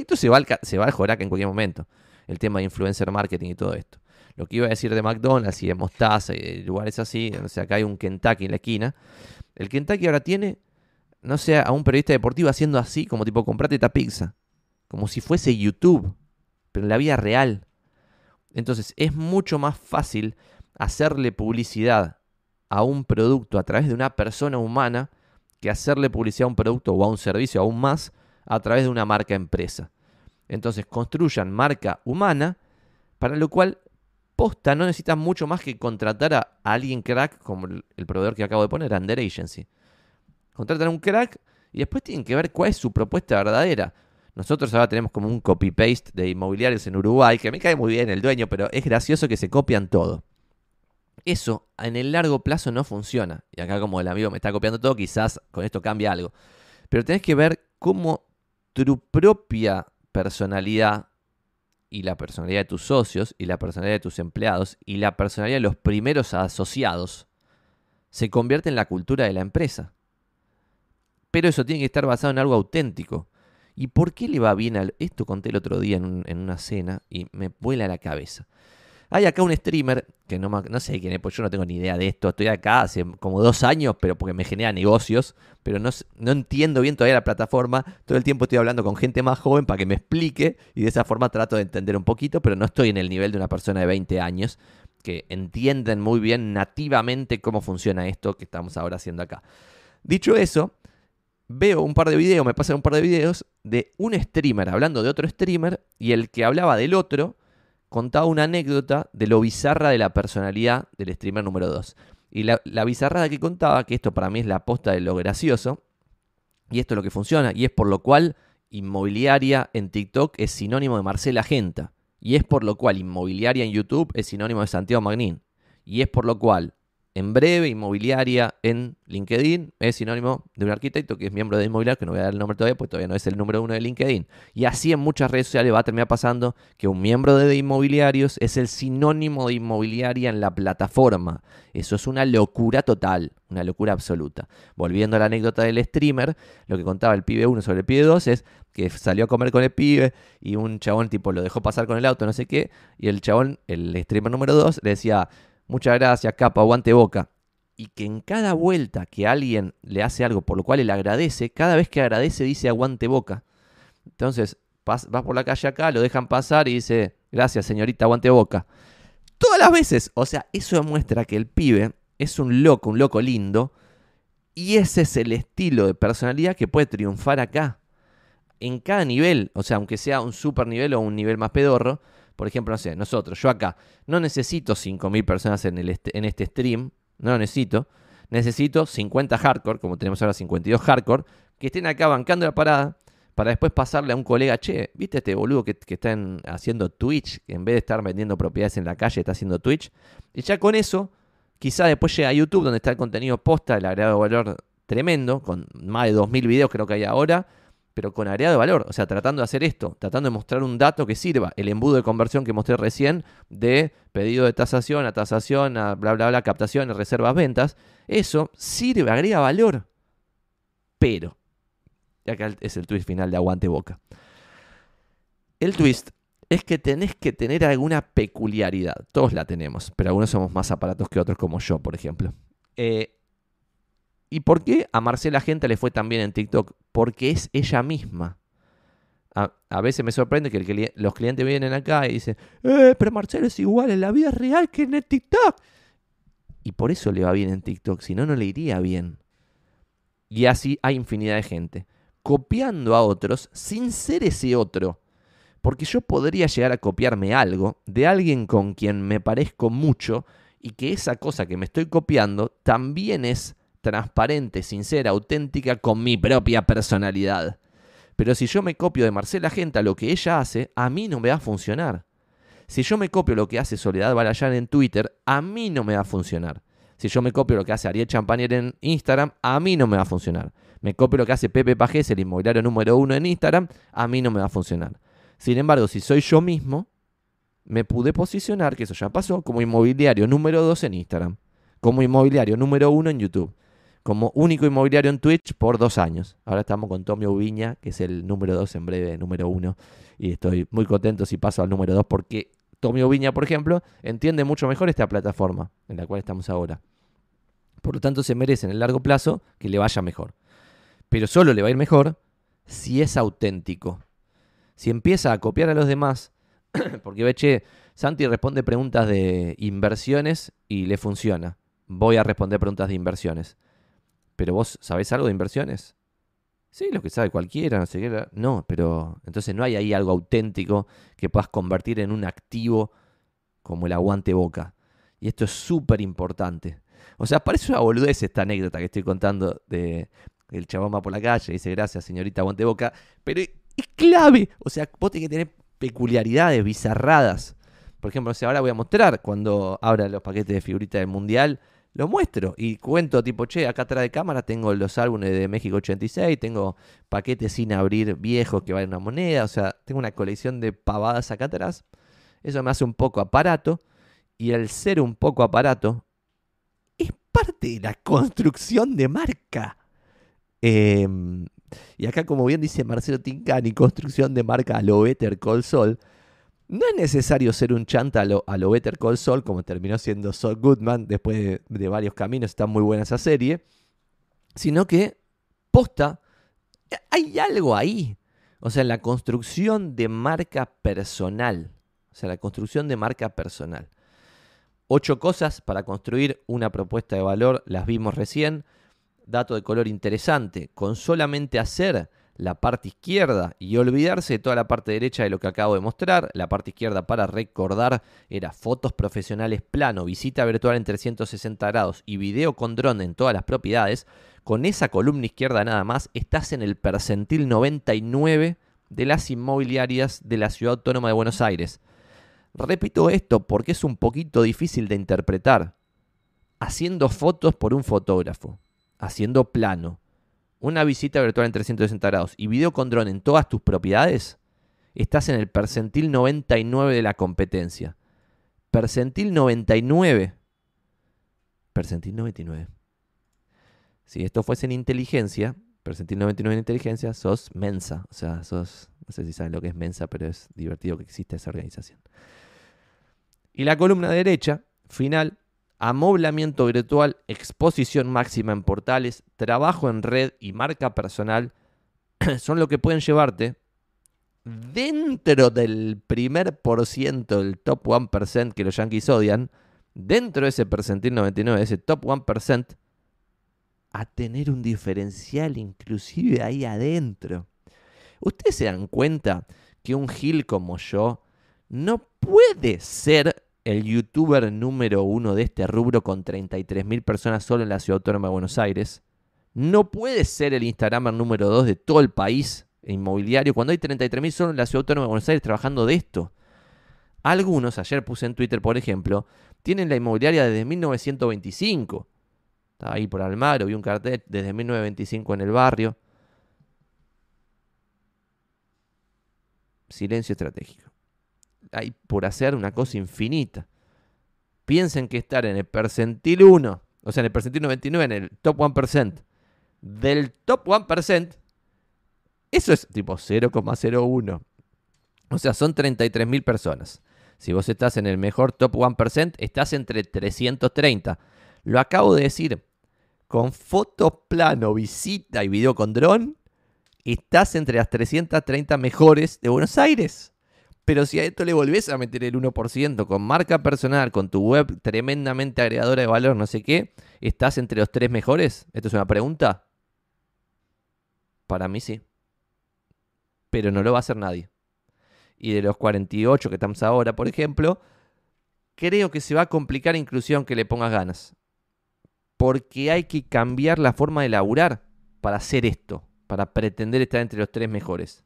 esto se, va al, se va al en cualquier momento. El tema de influencer marketing y todo esto. Lo que iba a decir de McDonald's y de Mostaza y de lugares así, o sea, acá hay un Kentucky en la esquina. El Kentucky ahora tiene, no sé, a un periodista deportivo haciendo así, como tipo, comprate esta pizza. Como si fuese YouTube, pero en la vida real. Entonces es mucho más fácil hacerle publicidad a un producto a través de una persona humana que hacerle publicidad a un producto o a un servicio aún más a través de una marca empresa. Entonces construyan marca humana, para lo cual posta no necesitan mucho más que contratar a alguien crack como el, proveedor que acabo de poner, Under Agency. Contratan a un crack y después tienen que ver cuál es su propuesta verdadera. Nosotros ahora tenemos como un copy-paste de inmobiliarios en Uruguay, que me cae muy bien el dueño, pero es gracioso que se copian todo. Eso en el largo plazo no funciona. Y acá como el amigo me está copiando todo, quizás con esto cambia algo. Pero tenés que ver cómo tu propia personalidad y la personalidad de tus socios y la personalidad de tus empleados y la personalidad de los primeros asociados se convierte en la cultura de la empresa. Pero eso tiene que estar basado en algo auténtico. ¿Y por qué le va bien a... Esto conté el otro día en, en una cena y me vuela la cabeza. Hay acá un streamer, que no, sé quién es, pues yo no tengo ni idea de esto. Estoy acá hace como dos años, pero porque me genera negocios. Pero no, no entiendo bien todavía la plataforma. Todo el tiempo estoy hablando con gente más joven para que me explique. Y de esa forma trato de entender un poquito, pero no estoy en el nivel de una persona de 20 años que entienden muy bien nativamente cómo funciona esto que estamos ahora haciendo acá. Dicho eso, veo un par de videos, me pasan un par de videos de un streamer hablando de otro streamer y el que hablaba del otro contaba una anécdota de lo bizarra de la personalidad del streamer número 2. Y la, la bizarrada que contaba, que esto para mí es la aposta de lo gracioso, y esto es lo que funciona, y es por lo cual inmobiliaria en TikTok es sinónimo de Marcela Genta, Y es por lo cual inmobiliaria en YouTube es sinónimo de Santiago Magnín. Y es por lo cual en breve, inmobiliaria en LinkedIn es sinónimo de un arquitecto que es miembro de inmobiliaria, que no voy a dar el nombre todavía, pues todavía no es el número uno de LinkedIn. Y así en muchas redes sociales va a terminar pasando que un miembro de inmobiliarios es el sinónimo de inmobiliaria en la plataforma. Eso es una locura total, una locura absoluta. Volviendo a la anécdota del streamer, lo que contaba el pibe 1 sobre el pibe 2 es que salió a comer con el pibe y un chabón tipo lo dejó pasar con el auto, no sé qué, y el chabón, el streamer número 2, le decía muchas gracias, capa, aguante boca. Y que en cada vuelta que alguien le hace algo por lo cual él agradece, cada vez que agradece dice aguante boca. Entonces, vas, por la calle acá, lo dejan pasar y dice, gracias señorita, aguante boca. Todas las veces. O sea, eso demuestra que el pibe es un loco, un loco lindo. Y ese es el estilo de personalidad que puede triunfar acá. En cada nivel, o sea, aunque sea un super nivel o un nivel más pedorro, por ejemplo, no sé, nosotros, yo acá, no necesito 5.000 personas en, el en este stream, no lo necesito. Necesito 50 hardcore, como tenemos ahora 52 hardcore, que estén acá bancando la parada para después pasarle a un colega, che, ¿viste este boludo que, que está haciendo Twitch? Que en vez de estar vendiendo propiedades en la calle, está haciendo Twitch. Y ya con eso, quizá después llega a YouTube, donde está el contenido posta, el agregado valor tremendo, con más de 2.000 videos creo que hay ahora, pero con área de valor, o sea, tratando de hacer esto, tratando de mostrar un dato que sirva, el embudo de conversión que mostré recién de pedido de tasación a tasación, a bla, bla, bla, captación, reservas, ventas, eso sirve, agrega valor. Pero, y acá es el twist final de aguante boca. El twist es que tenés que tener alguna peculiaridad. Todos la tenemos, pero algunos somos más aparatos que otros, como yo, por ejemplo. Eh, ¿Y por qué a Marcela Gente le fue tan bien en TikTok? Porque es ella misma. A, veces me sorprende que los clientes vienen acá y dicen, eh, pero Marcelo es igual en la vida real que en el TikTok. Y por eso le va bien en TikTok, si no, no le iría bien. Y así hay infinidad de gente, copiando a otros sin ser ese otro. Porque yo podría llegar a copiarme algo de alguien con quien me parezco mucho y que esa cosa que me estoy copiando también es transparente, sincera, auténtica con mi propia personalidad. Pero si yo me copio de Marcela Genta lo que ella hace, a mí no me va a funcionar. Si yo me copio lo que hace Soledad Balayán en Twitter, a mí no me va a funcionar. Si yo me copio lo que hace Ariel Champanier en Instagram, a mí no me va a funcionar. Me copio lo que hace Pepe Pajés, el inmobiliario número uno en Instagram, a mí no me va a funcionar. Sin embargo, si soy yo mismo, me pude posicionar, que eso ya pasó, como inmobiliario número dos en Instagram, como inmobiliario número uno en YouTube como único inmobiliario en Twitch por dos años. Ahora estamos con Tomio Viña, que es el número dos en breve, número uno. Y estoy muy contento si paso al número dos porque Tomio Viña, por ejemplo, entiende mucho mejor esta plataforma en la cual estamos ahora. Por lo tanto, se merece en el largo plazo que le vaya mejor. Pero solo le va a ir mejor si es auténtico. Si empieza a copiar a los demás, <clears throat> porque ve, che, Santi responde preguntas de inversiones y le funciona. Voy a responder preguntas de inversiones pero vos sabés algo de inversiones. Sí, lo que sabe cualquiera, no sé qué. No, pero entonces no hay ahí algo auténtico que puedas convertir en un activo como el aguante boca. Y esto es súper importante. O sea, parece una boludez esta anécdota que estoy contando de el chabón va por la calle y dice gracias señorita aguante boca, pero es clave. O sea, vos tenés que tener peculiaridades bizarradas. Por ejemplo, ahora voy a mostrar cuando abra los paquetes de figuritas del mundial lo muestro y cuento tipo, che, acá atrás de cámara tengo los álbumes de México 86, tengo paquetes sin abrir viejos que valen una moneda, o sea, tengo una colección de pavadas acá atrás. Eso me hace un poco aparato y el ser un poco aparato es parte de la construcción de marca. Em, y acá, como bien dice Marcelo Tincani, construcción de marca a lo Better Call Sol. No es necesario ser un chanta a lo, Better Call Saul, como terminó siendo Saul Goodman después de, varios caminos, está muy buena esa serie, sino que, posta, hay algo ahí. O sea, la construcción de marca personal. O sea, la construcción de marca personal. Ocho cosas para construir una propuesta de valor, las vimos recién. Dato de color interesante, con solamente hacer la parte izquierda y olvidarse de toda la parte derecha de lo que acabo de mostrar. La parte izquierda para recordar era fotos profesionales plano, visita virtual en 360 grados y video con dron en todas las propiedades. Con esa columna izquierda nada más estás en el percentil 99 de las inmobiliarias de la Ciudad Autónoma de Buenos Aires. Repito esto porque es un poquito difícil de interpretar. Haciendo fotos por un fotógrafo, haciendo plano, una visita virtual en 360 grados y video con dron en todas tus propiedades, estás en el percentil 99 de la competencia. Percentil 99. Percentil 99. Si esto fuese en inteligencia, percentil 99 en inteligencia, sos mensa. O sea, sos, no sé si saben lo que es mensa, pero es divertido que exista esa organización. Y la columna derecha, final, amoblamiento virtual, exposición máxima en portales, trabajo en red y marca personal, <clears throat> son lo que pueden llevarte dentro del primer por ciento del top 1% que los yankees odian, dentro de ese percentil 99, de ese top 1%, a tener un diferencial inclusive ahí adentro. Ustedes se dan cuenta que un Gil como yo no puede ser el youtuber número uno de este rubro con 33.000 personas solo en la ciudad autónoma de Buenos Aires. No puede ser el Instagramer número dos de todo el país inmobiliario cuando hay 33.000 solo en la ciudad autónoma de Buenos Aires trabajando de esto. Algunos, ayer puse en Twitter por ejemplo, tienen la inmobiliaria desde 1925. Estaba ahí por Almaro, vi un cartel desde 1925 en el barrio. Silencio estratégico. Hay por hacer una cosa infinita. Piensen que estar en el percentil 1, o sea, en el percentil 99, en el top 1%, del top 1%, eso es tipo 0,01. O sea, son 33.000 personas. Si vos estás en el mejor top 1%, estás entre 330. Lo acabo de decir. Con foto plano, visita y video con dron, estás entre las 330 mejores de Buenos Aires. Pero si a esto le volvés a meter el 1% con marca personal, con tu web tremendamente agregadora de valor, no sé qué, ¿estás entre los tres mejores? ¿Esto es una pregunta? Para mí sí. Pero no lo va a hacer nadie. Y de los 48 que estamos ahora, por ejemplo, creo que se va a complicar inclusive aunque le pongas ganas. Porque hay que cambiar la forma de laburar para hacer esto, para pretender estar entre los tres mejores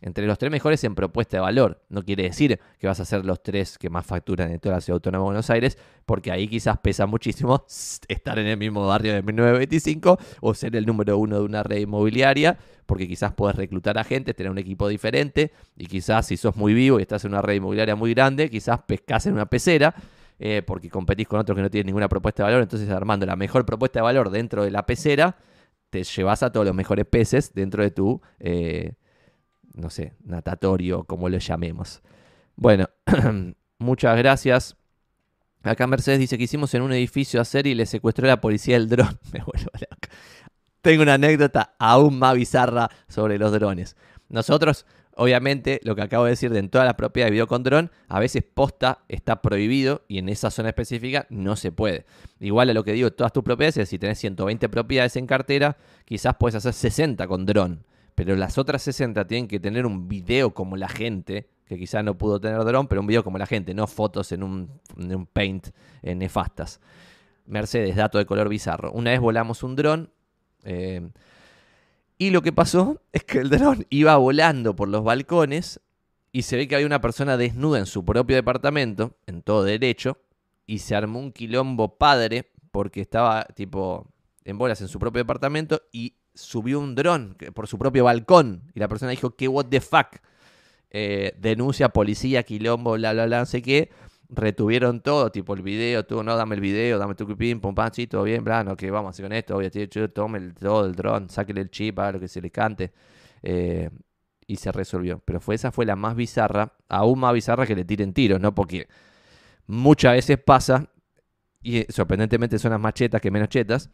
entre los tres mejores en propuesta de valor. No quiere decir que vas a ser los tres que más facturan en toda la ciudad autónoma de Buenos Aires, porque ahí quizás pesa muchísimo <laughs> estar en el mismo barrio de 1925 o ser el número uno de una red inmobiliaria, porque quizás puedes reclutar a gente, tener un equipo diferente, y quizás si sos muy vivo y estás en una red inmobiliaria muy grande, quizás pescas en una pecera. Eh, porque competís con otros que no tienen ninguna propuesta de valor, entonces armando la mejor propuesta de valor dentro de la pecera, te llevas a todos los mejores peces dentro de tu eh, no sé, natatorio, como lo llamemos. Bueno, <clears throat> muchas gracias. Acá Mercedes dice que hicimos en un edificio hacer y le secuestró la policía el dron. <laughs> Me vuelvo loco. Tengo una anécdota aún más bizarra sobre los drones. Nosotros, obviamente, lo que acabo de decir de en todas las propiedades de video con dron, a veces posta está prohibido y en esa zona específica no se puede. Igual a lo que digo, todas tus propiedades, si tenés 120 propiedades en cartera, quizás puedes hacer 60 con dron pero las otras 60 tienen que tener un video como la gente, que quizá no pudo tener dron, pero un video como la gente, no fotos en un, paint en nefastas. Mercedes, dato de color bizarro. Una vez volamos un dron eh, y lo que pasó <laughs> es que el dron iba volando por los balcones y se ve que había una persona desnuda en su propio departamento, en todo derecho, y se armó un quilombo padre porque estaba tipo en bolas en su propio departamento y subió un dron por su propio balcón y la persona dijo que what the fuck. Eh, denuncia policía, quilombo, bla, bla, bla, no sé qué. Retuvieron todo, tipo el video, tú, no, dame el video, dame tu pim, pum, pam, sí, todo bien, bla, no, que vamos a hacer con esto, obviamente, tome el, todo el dron, sáquele el chip, haga lo que se le cante. Eh, y se resolvió. Pero fue, esa fue la más bizarra, aún más bizarra que le tiren tiros, ¿no? Porque muchas veces pasa, y sorprendentemente son las más chetas que menos chetas,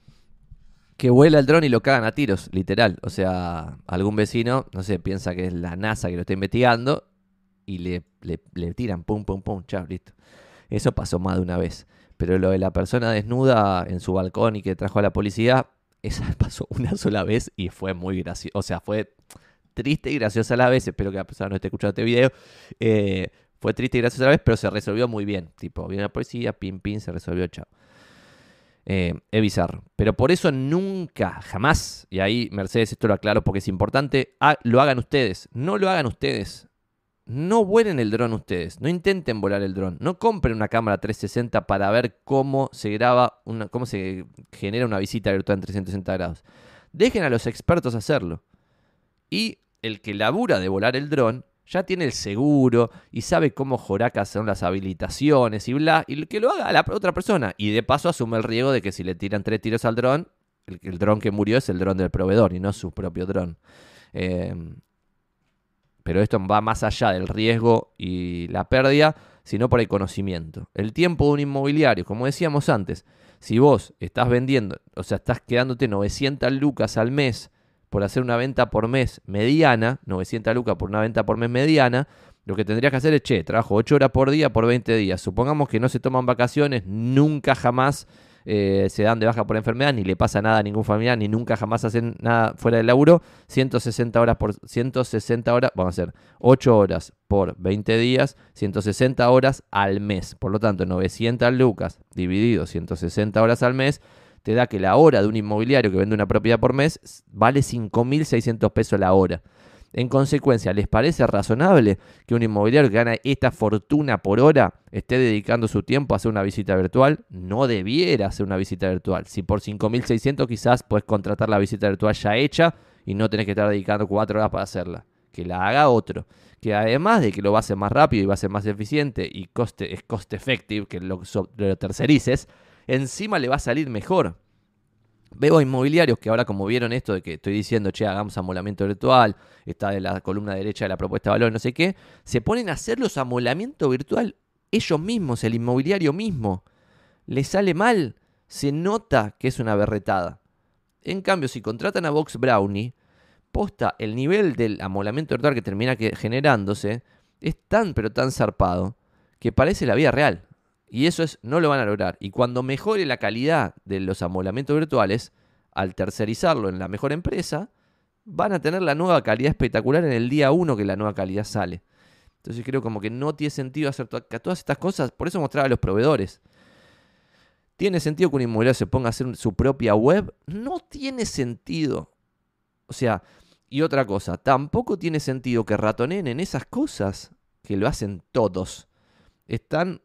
que vuela el dron y lo cagan a tiros, literal. O sea, algún vecino, no sé, piensa que es la NASA que lo está investigando y le, le, tiran pum, pum, pum, chao, listo. Eso pasó más de una vez. Pero lo de la persona desnuda en su balcón y que trajo a la policía, esa <laughs> pasó una sola vez y fue muy gracioso. O sea, fue triste y graciosa a la vez. Espero que la persona no esté escuchando este video. Eh, fue triste y graciosa a la vez, pero se resolvió muy bien. Tipo, viene la policía, pim, pim, se resolvió, chao. Eh, bizarro. Pero por eso nunca, jamás, y ahí Mercedes esto lo aclaro porque es importante, lo hagan ustedes. No lo hagan ustedes. no vuelen el dron ustedes, no intenten volar el dron, no compren una cámara 360 para ver cómo se graba, una, cómo se genera una visita virtual en 360 grados. Dejen a los expertos hacerlo. Y el que labura de volar el dron ya tiene el seguro y sabe cómo Joraca son las habilitaciones y bla, y que lo haga la otra persona. Y de paso asume el riesgo de que si le tiran tres tiros al dron, el, dron que murió es el dron del proveedor y no su propio dron. Em, pero esto va más allá del riesgo y la pérdida, sino por el conocimiento. El tiempo de un inmobiliario, como decíamos antes, si vos estás vendiendo, o sea, estás quedándote 900 lucas al mes por hacer una venta por mes mediana, 900 lucas por una venta por mes mediana, lo que tendrías que hacer es, che, trabajo 8 horas por día por 20 días. Supongamos que no se toman vacaciones, nunca jamás eh, se dan de baja por enfermedad, ni le pasa nada a ningún familiar, ni nunca jamás hacen nada fuera del laburo, 160 horas por 160 horas, vamos a hacer 8 horas por 20 días, 160 horas al mes. Por lo tanto, 900 lucas dividido 160 horas al mes, te da que la hora de un inmobiliario que vende una propiedad por mes vale 5.600 pesos la hora. En consecuencia, ¿les parece razonable que un inmobiliario que gana esta fortuna por hora esté dedicando su tiempo a hacer una visita virtual? No debiera hacer una visita virtual. Si por 5.600 quizás puedes contratar la visita virtual ya hecha y no tenés que estar dedicando cuatro horas para hacerla. Que la haga otro. Que además de que lo va a hacer más rápido y va a ser más eficiente y coste, es cost effective, que lo, lo tercerices, encima le va a salir mejor. Veo inmobiliarios que ahora como vieron esto de que estoy diciendo, che, hagamos amolamiento virtual, está de la columna derecha de la propuesta de valor, no sé qué, se ponen a hacer los amolamiento virtual ellos mismos, el inmobiliario mismo. Les sale mal, se nota que es una berretada. En cambio, si contratan a Vox Brownie, posta, el nivel del amolamiento virtual que termina generándose es tan pero tan zarpado que parece la vida real. Y eso es, no lo van a lograr. Y cuando mejore la calidad de los amolamientos virtuales, al tercerizarlo en la mejor empresa, van a tener la nueva calidad espectacular en el día uno que la nueva calidad sale. Entonces creo como que no tiene sentido hacer todas estas cosas. Por eso mostraba a los proveedores. ¿Tiene sentido que un inmobiliario se ponga a hacer su propia web? No tiene sentido. O sea, y otra cosa, tampoco tiene sentido que ratoneen en esas cosas que lo hacen todos. Están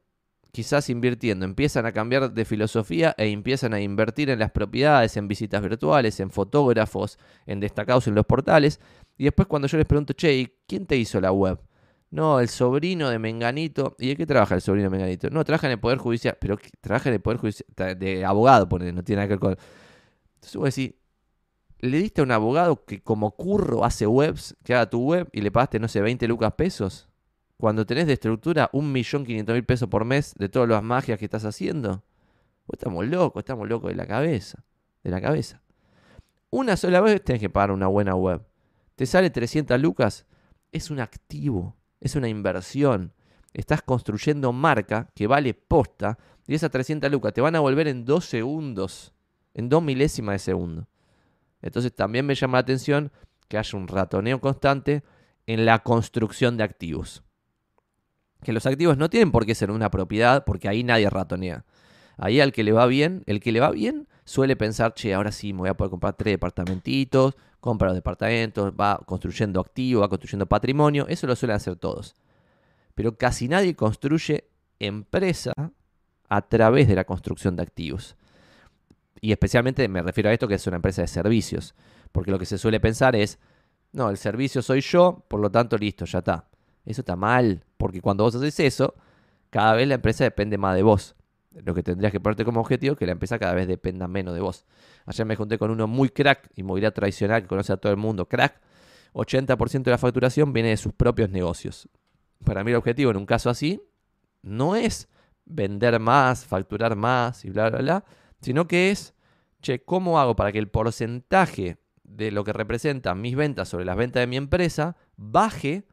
quizás invirtiendo, empiezan a cambiar de filosofía e empiezan a invertir en las propiedades, en visitas virtuales, en fotógrafos, en destacados en los portales. Y después cuando yo les pregunto, che, ¿quién te hizo la web? No, el sobrino de Menganito. ¿Y de qué trabaja el sobrino de Menganito? No, trabaja en el Poder Judicial. Pero trabaja en el Poder Judicial. De abogado, pone, no tiene nada que ver con. Entonces vos decís, le diste a un abogado que como curro hace webs, que haga tu web y le pagaste, no sé, 20 lucas pesos cuando tenés de estructura un millón quinientos mil pesos por mes de todas las magias que estás haciendo? estamos locos, estamos locos de la cabeza. De la cabeza. Una sola vez tenés que pagar una buena web. Te sale 300 lucas, es un activo, es una inversión. Estás construyendo marca que vale posta y esas 300 lucas te van a volver en dos segundos, en dos milésimas de segundo. Entonces también me llama la atención que haya un ratoneo constante en la construcción de activos que los activos no tienen por qué ser una propiedad, porque ahí nadie ratonea. Ahí al que le va bien, el que le va bien suele pensar, che, ahora sí me voy a poder comprar tres departamentitos, compra los departamentos, va construyendo activo, va construyendo patrimonio, eso lo suelen hacer todos. Pero casi nadie construye empresa a través de la construcción de activos. Y especialmente me refiero a esto que es una empresa de servicios, porque lo que se suele pensar es, no, el servicio soy yo, por lo tanto, listo, ya está. Eso está mal, porque cuando vos haces eso, cada vez la empresa depende más de vos. Lo que tendrías que ponerte como objetivo es que la empresa cada vez dependa menos de vos. Ayer me junté con uno muy crack, inmobiliario tradicional, que conoce a todo el mundo, crack. 80% de la facturación viene de sus propios negocios. Para mí el objetivo en un caso así no es vender más, facturar más y bla, bla, bla, sino que es, che, ¿cómo hago para que el porcentaje de lo que representan mis ventas sobre las ventas de mi empresa baje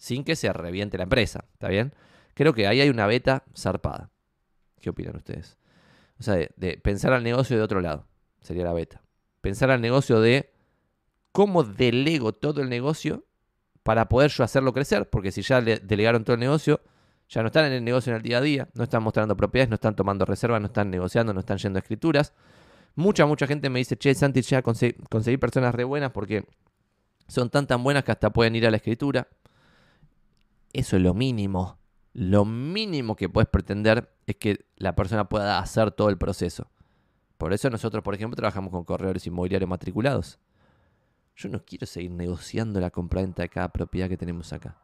sin que se reviente la empresa. ¿Está bien? Creo que ahí hay una beta zarpada. ¿Qué opinan ustedes? O sea, de, pensar al negocio de otro lado. Sería la beta. Pensar al negocio de cómo delego todo el negocio para poder yo hacerlo crecer. Porque si ya le delegaron todo el negocio, ya no están en el negocio en el día a día, no están mostrando propiedades, no están tomando reservas, no están negociando, no están yendo a escrituras. Mucha, mucha gente me dice, che, Santi, ya conseguí personas re buenas porque son tan tan buenas que hasta pueden ir a la escritura. Eso es lo mínimo. Lo mínimo que puedes pretender es que la persona pueda hacer todo el proceso. Por eso nosotros, por ejemplo, trabajamos con corredores inmobiliarios matriculados. Yo no quiero seguir negociando la compraventa de cada propiedad que tenemos acá.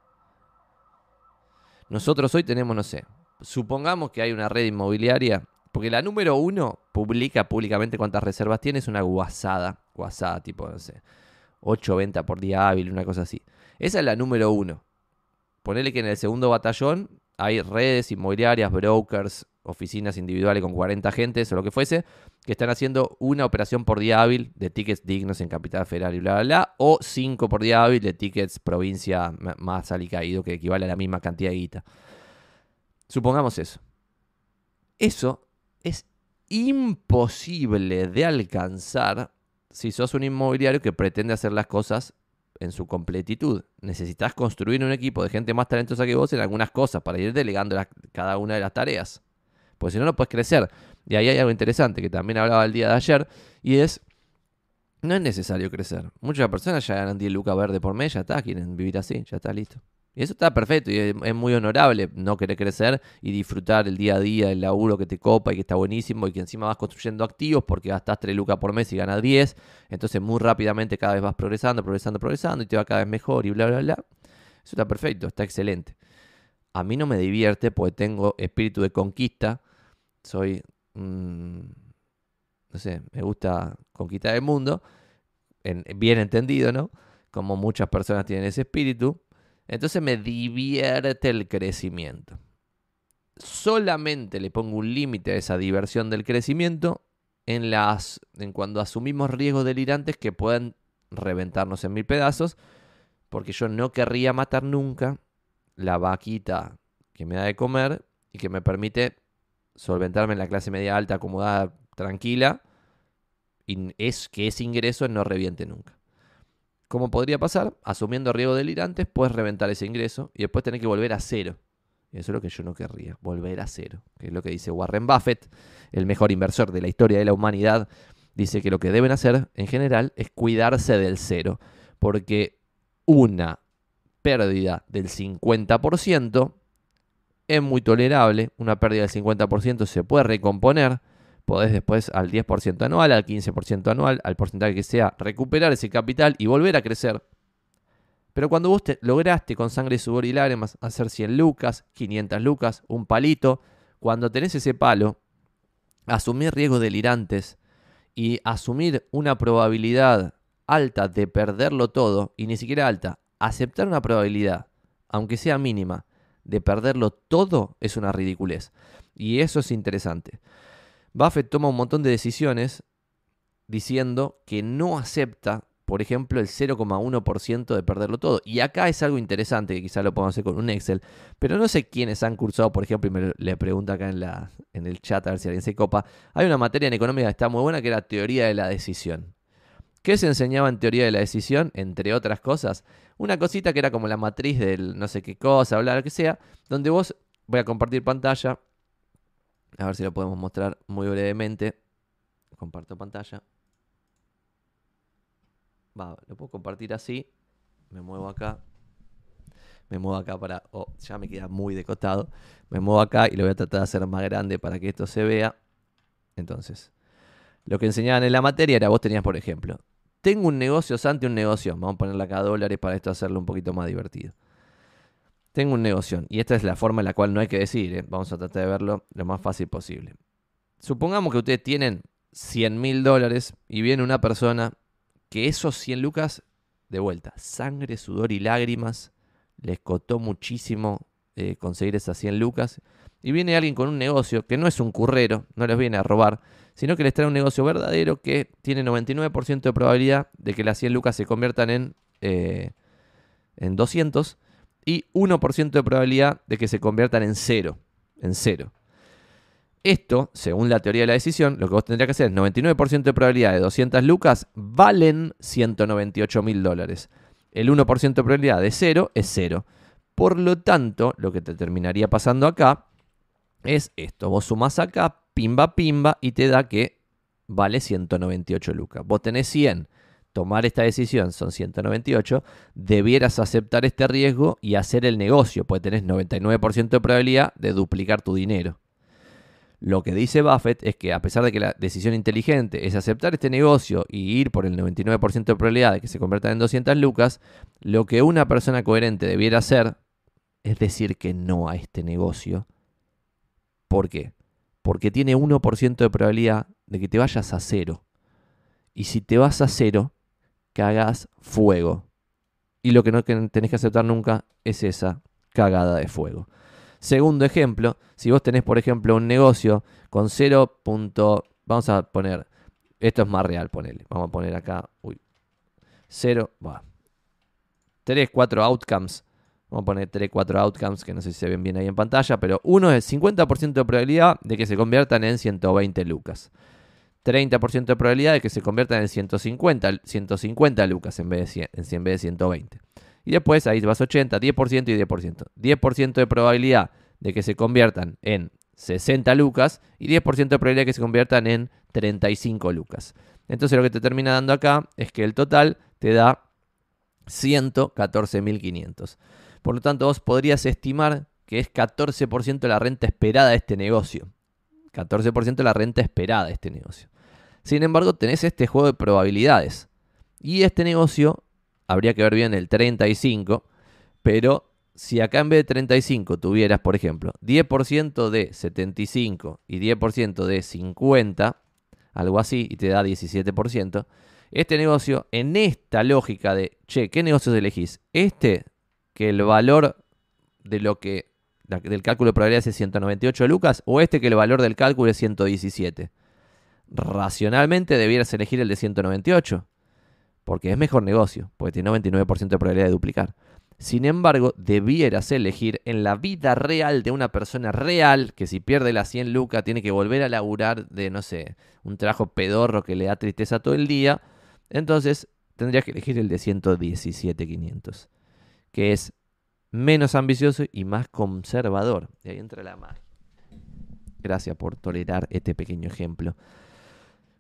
Nosotros hoy tenemos, no sé, supongamos que hay una red inmobiliaria, porque la número uno publica públicamente cuántas reservas tiene, es una guasada, guasada tipo, no sé, 8 ventas por día hábil, una cosa así. Esa es la número uno. Ponele que en el segundo batallón hay redes inmobiliarias, brokers, oficinas individuales con 40 agentes o lo que fuese, que están haciendo una operación por día hábil de tickets dignos en Capital Federal y bla, bla, bla, o 5 por día hábil de tickets provincia más alicaído, que equivale a la misma cantidad de guita. Supongamos eso. Eso es imposible de alcanzar si sos un inmobiliario que pretende hacer las cosas en su completitud. Necesitas construir un equipo de gente más talentosa que vos en algunas cosas para ir delegando cada una de las tareas. Pues si no, no puedes crecer. Y ahí hay algo interesante que también hablaba el día de ayer y es, no es necesario crecer. Muchas personas ya ganan 10 lucas verde por mes, ya está, quieren vivir así, ya está listo. Y eso está perfecto y es, muy honorable no querer crecer y disfrutar el día a día, el laburo que te copa y que está buenísimo y que encima vas construyendo activos porque gastas 3 lucas por mes y ganas 10. Entonces muy rápidamente cada vez vas progresando, progresando, progresando y te va cada vez mejor y bla, bla, bla. Eso está perfecto, está excelente. A mí no me divierte porque tengo espíritu de conquista. Soy, no sé, me gusta conquistar el mundo. bien entendido, ¿no? Como muchas personas tienen ese espíritu entonces me divierte el crecimiento. Solamente le pongo un límite a esa diversión del crecimiento en, las, en cuando asumimos riesgos delirantes que puedan reventarnos en mil pedazos, porque yo no querría matar nunca la vaquita que me da de comer y que me permite solventarme en la clase media alta, acomodada, tranquila, y es que ese ingreso no reviente nunca. ¿Cómo podría pasar? Asumiendo riesgo delirantes, puedes reventar ese ingreso y después tener que volver a cero. Eso es lo que yo no querría, volver a cero. Que es lo que dice Warren Buffett, el mejor inversor de la historia de la humanidad. Dice que lo que deben hacer en general es cuidarse del cero. Porque una pérdida del 50% es muy tolerable. Una pérdida del 50% se puede recomponer podés después al 10% anual, al 15% anual, al porcentaje que sea, recuperar ese capital y volver a crecer. Pero cuando vos lograste con sangre, sudor y lágrimas hacer 100 lucas, 500 lucas, un palito, cuando tenés ese palo, asumir riesgos delirantes y asumir una probabilidad alta de perderlo todo, y ni siquiera alta, aceptar una probabilidad, aunque sea mínima, de perderlo todo es una ridiculez. Y eso es interesante. Buffett toma un montón de decisiones diciendo que no acepta, por ejemplo, el 0,1% de perderlo todo. Y acá es algo interesante que quizás lo podemos hacer con un Excel, pero no sé quiénes han cursado, por ejemplo, y me le pregunta acá en el chat a ver si alguien se copa. Hay una materia en economía que está muy buena que era teoría de la decisión. ¿Qué se enseñaba en teoría de la decisión? Entre otras cosas, una cosita que era como la matriz del no sé qué cosa, hablar, lo que sea, donde vos, voy a compartir pantalla, a ver si lo podemos mostrar muy brevemente. Comparto pantalla. Va, lo puedo compartir así. Me muevo acá. Me muevo acá para... Oh, ya me queda muy decotado. Me muevo acá y lo voy a tratar de hacer más grande para que esto se vea. Entonces, lo que enseñaban en la materia era, vos tenías, por ejemplo, tengo un negocio, ante un negocio. Vamos a ponerle acá dólares para esto hacerlo un poquito más divertido. Tengo un negocio y esta es la forma en la cual no hay que decir, ¿eh? vamos a tratar de verlo lo más fácil posible. Supongamos que ustedes tienen 100 mil dólares y viene una persona que esos 100 lucas, de vuelta, sangre, sudor y lágrimas, les costó muchísimo eh, conseguir esas 100 lucas. Y viene alguien con un negocio que no es un currero, no les viene a robar, sino que les trae un negocio verdadero que tiene 99% de probabilidad de que las 100 lucas se conviertan en, eh, en 200 y 1% de probabilidad de que se conviertan en cero. En cero. Esto, según la teoría de la decisión, lo que vos tendrías que hacer es 99% de probabilidad de 200 lucas valen 198 mil dólares. El 1% de probabilidad de cero es cero. Por lo tanto, lo que te terminaría pasando acá es esto. Vos sumás acá, pimba, pimba, y te da que vale 198 lucas. Vos tenés 100 tomar esta decisión son 198, debieras aceptar este riesgo y hacer el negocio, pues tenés 99% de probabilidad de duplicar tu dinero. Lo que dice Buffett es que a pesar de que la decisión inteligente es aceptar este negocio y ir por el 99% de probabilidad de que se convierta en 200 lucas, lo que una persona coherente debiera hacer es decir que no a este negocio. ¿Por qué? Porque tiene 1% de probabilidad de que te vayas a cero. Y si te vas a cero, cagas fuego. Y lo que no tenés que aceptar nunca es esa cagada de fuego. Segundo ejemplo, si vos tenés, por ejemplo, un negocio con 0. vamos a poner, esto es más real, ponele. Vamos a poner acá, uy, 0, va. 3, 4 outcomes. Vamos a poner 3, 4 outcomes, que no sé si se ven bien ahí en pantalla, pero uno es 50% de probabilidad de que se conviertan en 120 lucas. 30% de probabilidad de que se conviertan en 150, 150 lucas en vez, de en vez de 120. Y después ahí vas 80, 10% y 10%. 10% de probabilidad de que se conviertan en 60 lucas y 10% de probabilidad de que se conviertan en 35 lucas. Entonces lo que te termina dando acá es que el total te da 114.500. Por lo tanto, vos podrías estimar que es 14% la renta esperada de este negocio. 14% la renta esperada de este negocio. Sin embargo, tenés este juego de probabilidades. Y este negocio habría que ver bien el 35, pero si acá en vez de 35 tuvieras, por ejemplo, 10% de 75 y 10% de 50, algo así, y te da 17%, este negocio, en esta lógica de, che, ¿qué negocios elegís? Este, que el valor de lo que, del cálculo de probabilidades es 198 lucas, o este que el valor del cálculo es 117. Racionalmente debieras elegir el de 198 porque es mejor negocio, porque tiene 99% de probabilidad de duplicar. Sin embargo, debieras elegir en la vida real de una persona real que si pierde las 100 lucas tiene que volver a laburar de, no sé, un trabajo pedorro que le da tristeza todo el día. Entonces, tendrías que elegir el de 117.500, que es menos ambicioso y más conservador. Y ahí entra la magia. Gracias por tolerar este pequeño ejemplo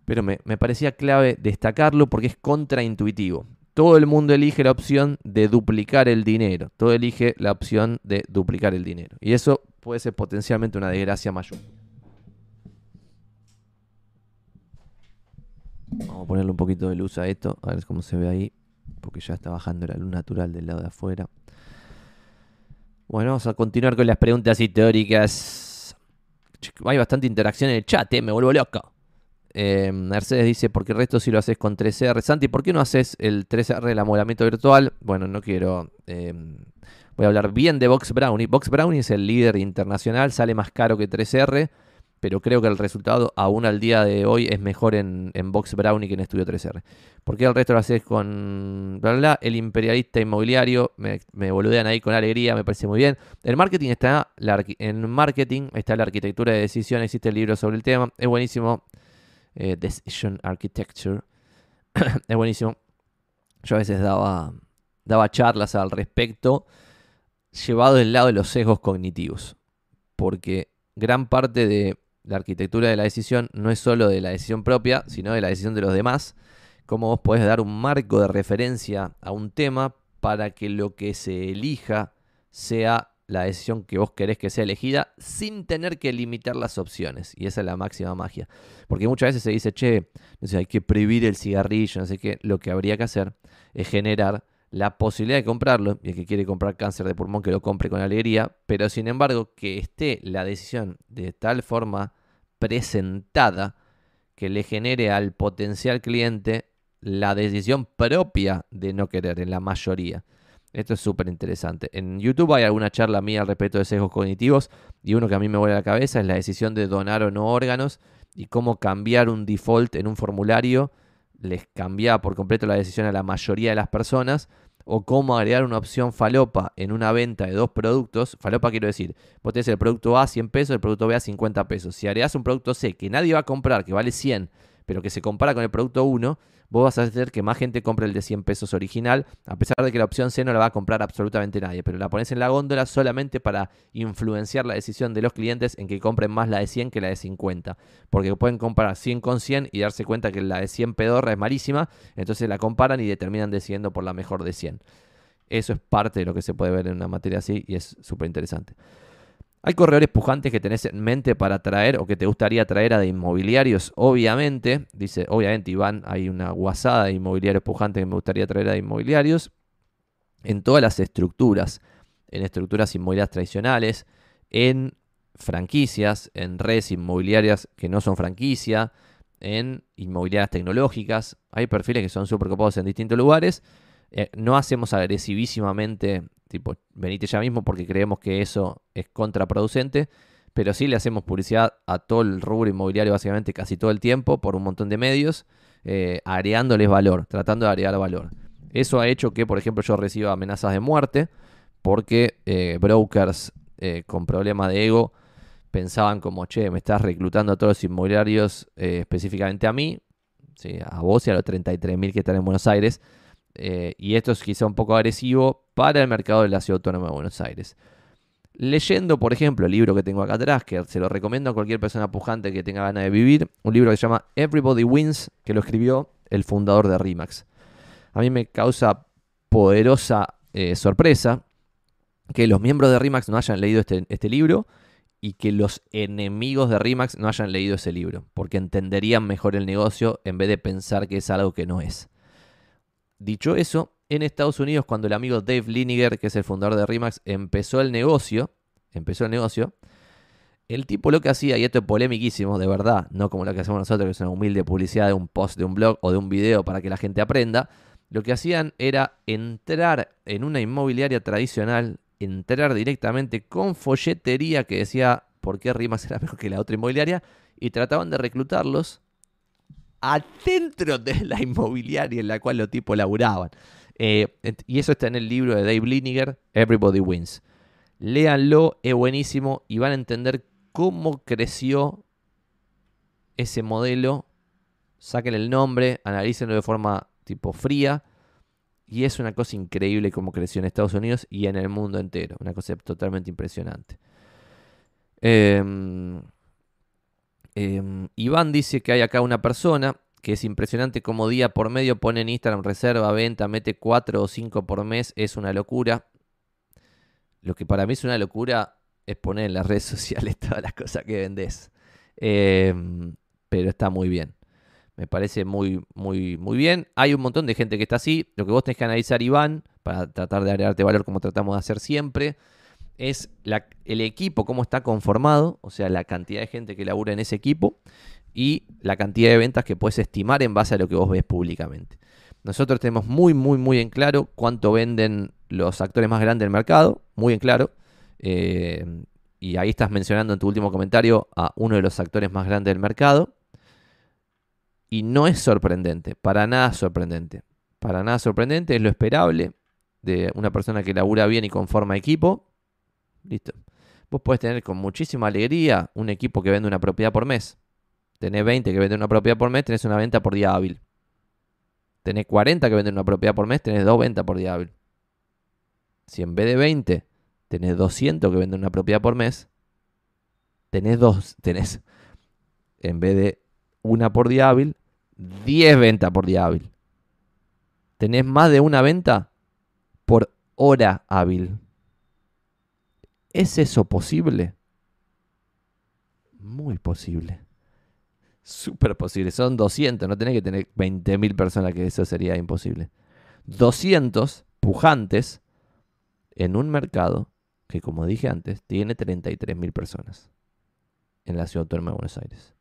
pero me, parecía clave destacarlo porque es contraintuitivo. Todo el mundo elige la opción de duplicar el dinero. Todo elige la opción de duplicar el dinero. Y eso puede ser potencialmente una desgracia mayor. Vamos a ponerle un poquito de luz a esto, a ver cómo se ve ahí, porque ya está bajando la luz natural del lado de afuera. Bueno, vamos a continuar con las preguntas históricas. Hay bastante interacción en el chat, ¿eh? me vuelvo loco. Eh, Mercedes dice, porque el resto si lo haces con 3R. Santi, ¿por qué no haces el 3R del amolamiento virtual? Bueno, no quiero... Eh, voy a hablar bien de Box Brownie. Box Brownie es el líder internacional, sale más caro que 3R, pero creo que el resultado aún al día de hoy es mejor en, Box Brownie que en Estudio 3R. ¿Por qué el resto lo haces con bla, bla, el imperialista inmobiliario? Me, me, boludean ahí con alegría, me parece muy bien. El marketing está, en marketing está la arquitectura de decisión, existe el libro sobre el tema, es buenísimo. Eh, Decision Architecture. <coughs> es buenísimo. Yo a veces daba, daba charlas al respecto, llevado del lado de los sesgos cognitivos. Porque gran parte de la arquitectura de la decisión no es solo de la decisión propia, sino de la decisión de los demás. Cómo vos podés dar un marco de referencia a un tema para que lo que se elija sea la decisión que vos querés que sea elegida sin tener que limitar las opciones. Y esa es la máxima magia. Porque muchas veces se dice, che, no sé, hay que prohibir el cigarrillo, no sé qué. Lo que habría que hacer es generar la posibilidad de comprarlo, y el que quiere comprar cáncer de pulmón que lo compre con alegría, pero sin embargo que esté la decisión de tal forma presentada que le genere al potencial cliente la decisión propia de no querer en la mayoría. Esto es súper interesante. En YouTube hay alguna charla mía al respecto de sesgos cognitivos y uno que a mí me vuelve a la cabeza es la decisión de donar o no órganos y cómo cambiar un default en un formulario les cambia por completo la decisión a la mayoría de las personas o cómo agregar una opción falopa en una venta de dos productos. Falopa quiero decir, vos tenés el producto A a 100 pesos, el producto B a 50 pesos. Si agregás un producto C que nadie va a comprar, que vale 100, pero que se compara con el producto 1, vos vas a hacer que más gente compre el de 100 pesos original, a pesar de que la opción C no la va a comprar absolutamente nadie, pero la pones en la góndola solamente para influenciar la decisión de los clientes en que compren más la de 100 que la de 50, porque pueden comparar 100 con 100 y darse cuenta que la de 100 pedorra es malísima, entonces la comparan y determinan decidiendo por la mejor de 100. Eso es parte de lo que se puede ver en una materia así y es súper interesante. ¿Hay corredores pujantes que tenés en mente para traer o que te gustaría traer a de inmobiliarios? Obviamente, dice, obviamente Iván, hay una guasada de inmobiliarios pujantes que me gustaría traer a de inmobiliarios. En todas las estructuras, en estructuras inmobiliarias tradicionales, en franquicias, en redes inmobiliarias que no son franquicia, en inmobiliarias tecnológicas. Hay perfiles que son súper copados en distintos lugares. Eh, no hacemos agresivísimamente tipo, venite ya mismo porque creemos que eso es contraproducente, pero sí le hacemos publicidad a todo el rubro inmobiliario básicamente casi todo el tiempo por un montón de medios, eh, agregándoles valor, tratando de agregar valor. Eso ha hecho que, por ejemplo, yo reciba amenazas de muerte porque eh, brokers eh, con problemas de ego pensaban como, che, me estás reclutando a todos los inmobiliarios, específicamente a mí, a vos y a los 33.000 que están en Buenos Aires, eh, y esto es quizá un poco agresivo para el mercado de la ciudad autónoma de Buenos Aires. Leyendo, por ejemplo, el libro que tengo acá atrás, que se lo recomiendo a cualquier persona pujante que tenga ganas de vivir, un libro que se llama Everybody Wins, que lo escribió el fundador de RIMAX. A mí me causa poderosa eh, sorpresa que los miembros de RIMAX no hayan leído este, este libro y que los enemigos de RIMAX no hayan leído ese libro, porque entenderían mejor el negocio en vez de pensar que es algo que no es. Dicho eso, en Estados Unidos, cuando el amigo Dave Liniger, que es el fundador de Remax, empezó el negocio, empezó el negocio, el tipo lo que hacía, y esto es polémiquísimo, de verdad, no como lo que hacemos nosotros, que es una humilde publicidad de un post, de un blog o de un video para que la gente aprenda, lo que hacían era entrar en una inmobiliaria tradicional, entrar directamente con folletería que decía por qué Rimax era <laughs> mejor que la otra inmobiliaria, y trataban de reclutarlos adentro de la inmobiliaria en la cual los tipos laburaban. Eh, y eso está en el libro de Dave Liniger, Everybody Wins. Léanlo, es buenísimo y van a entender cómo creció ese modelo. Saquen el nombre, analícenlo de forma tipo fría. Y es una cosa increíble cómo creció en Estados Unidos y en el mundo entero. Una cosa totalmente impresionante. Eh, Em, Iván dice que hay acá una persona que es impresionante como día por medio pone en Instagram reserva, venta, mete 4 o 5 por mes, es una locura. Lo que para mí es una locura es poner en las <laughs> redes sociales todas las cosas que vendés. Em, pero está muy bien. Me parece muy, muy, muy bien. Hay un montón de gente que está así. Lo que vos tenés que analizar, Iván, para tratar de agregarte valor como tratamos de hacer siempre, es el equipo, cómo está conformado, o sea, la cantidad de gente que labura en ese equipo y la cantidad de ventas que puedes estimar en base a lo que vos ves públicamente. Nosotros tenemos muy, muy, muy en claro cuánto venden los actores más grandes del mercado, muy en claro. Eh, y ahí estás mencionando en tu último comentario a uno de los actores más grandes del mercado. Y no es sorprendente, para nada sorprendente. Para nada sorprendente, es lo esperable de una persona que labura bien y conforma equipo. Listo. Vos podés tener con muchísima alegría un equipo que vende una propiedad por mes. Tenés 20 que venden una propiedad por mes, tenés una venta por día hábil. Tenés 40 que venden una propiedad por mes, tenés dos ventas por día hábil. Si en vez de 20 tenés 200 que venden una propiedad por mes, tenés dos, tenés en vez de una por día hábil, 10 ventas por día hábil. Tenés más de una venta por hora hábil. ¿Es eso posible? Muy posible. Súper posible. Son 200, no tenés que tener 20.000 personas, que eso sería imposible. 200 pujantes en un mercado que, como dije antes, tiene 33.000 personas en la ciudad autónoma de Buenos Aires.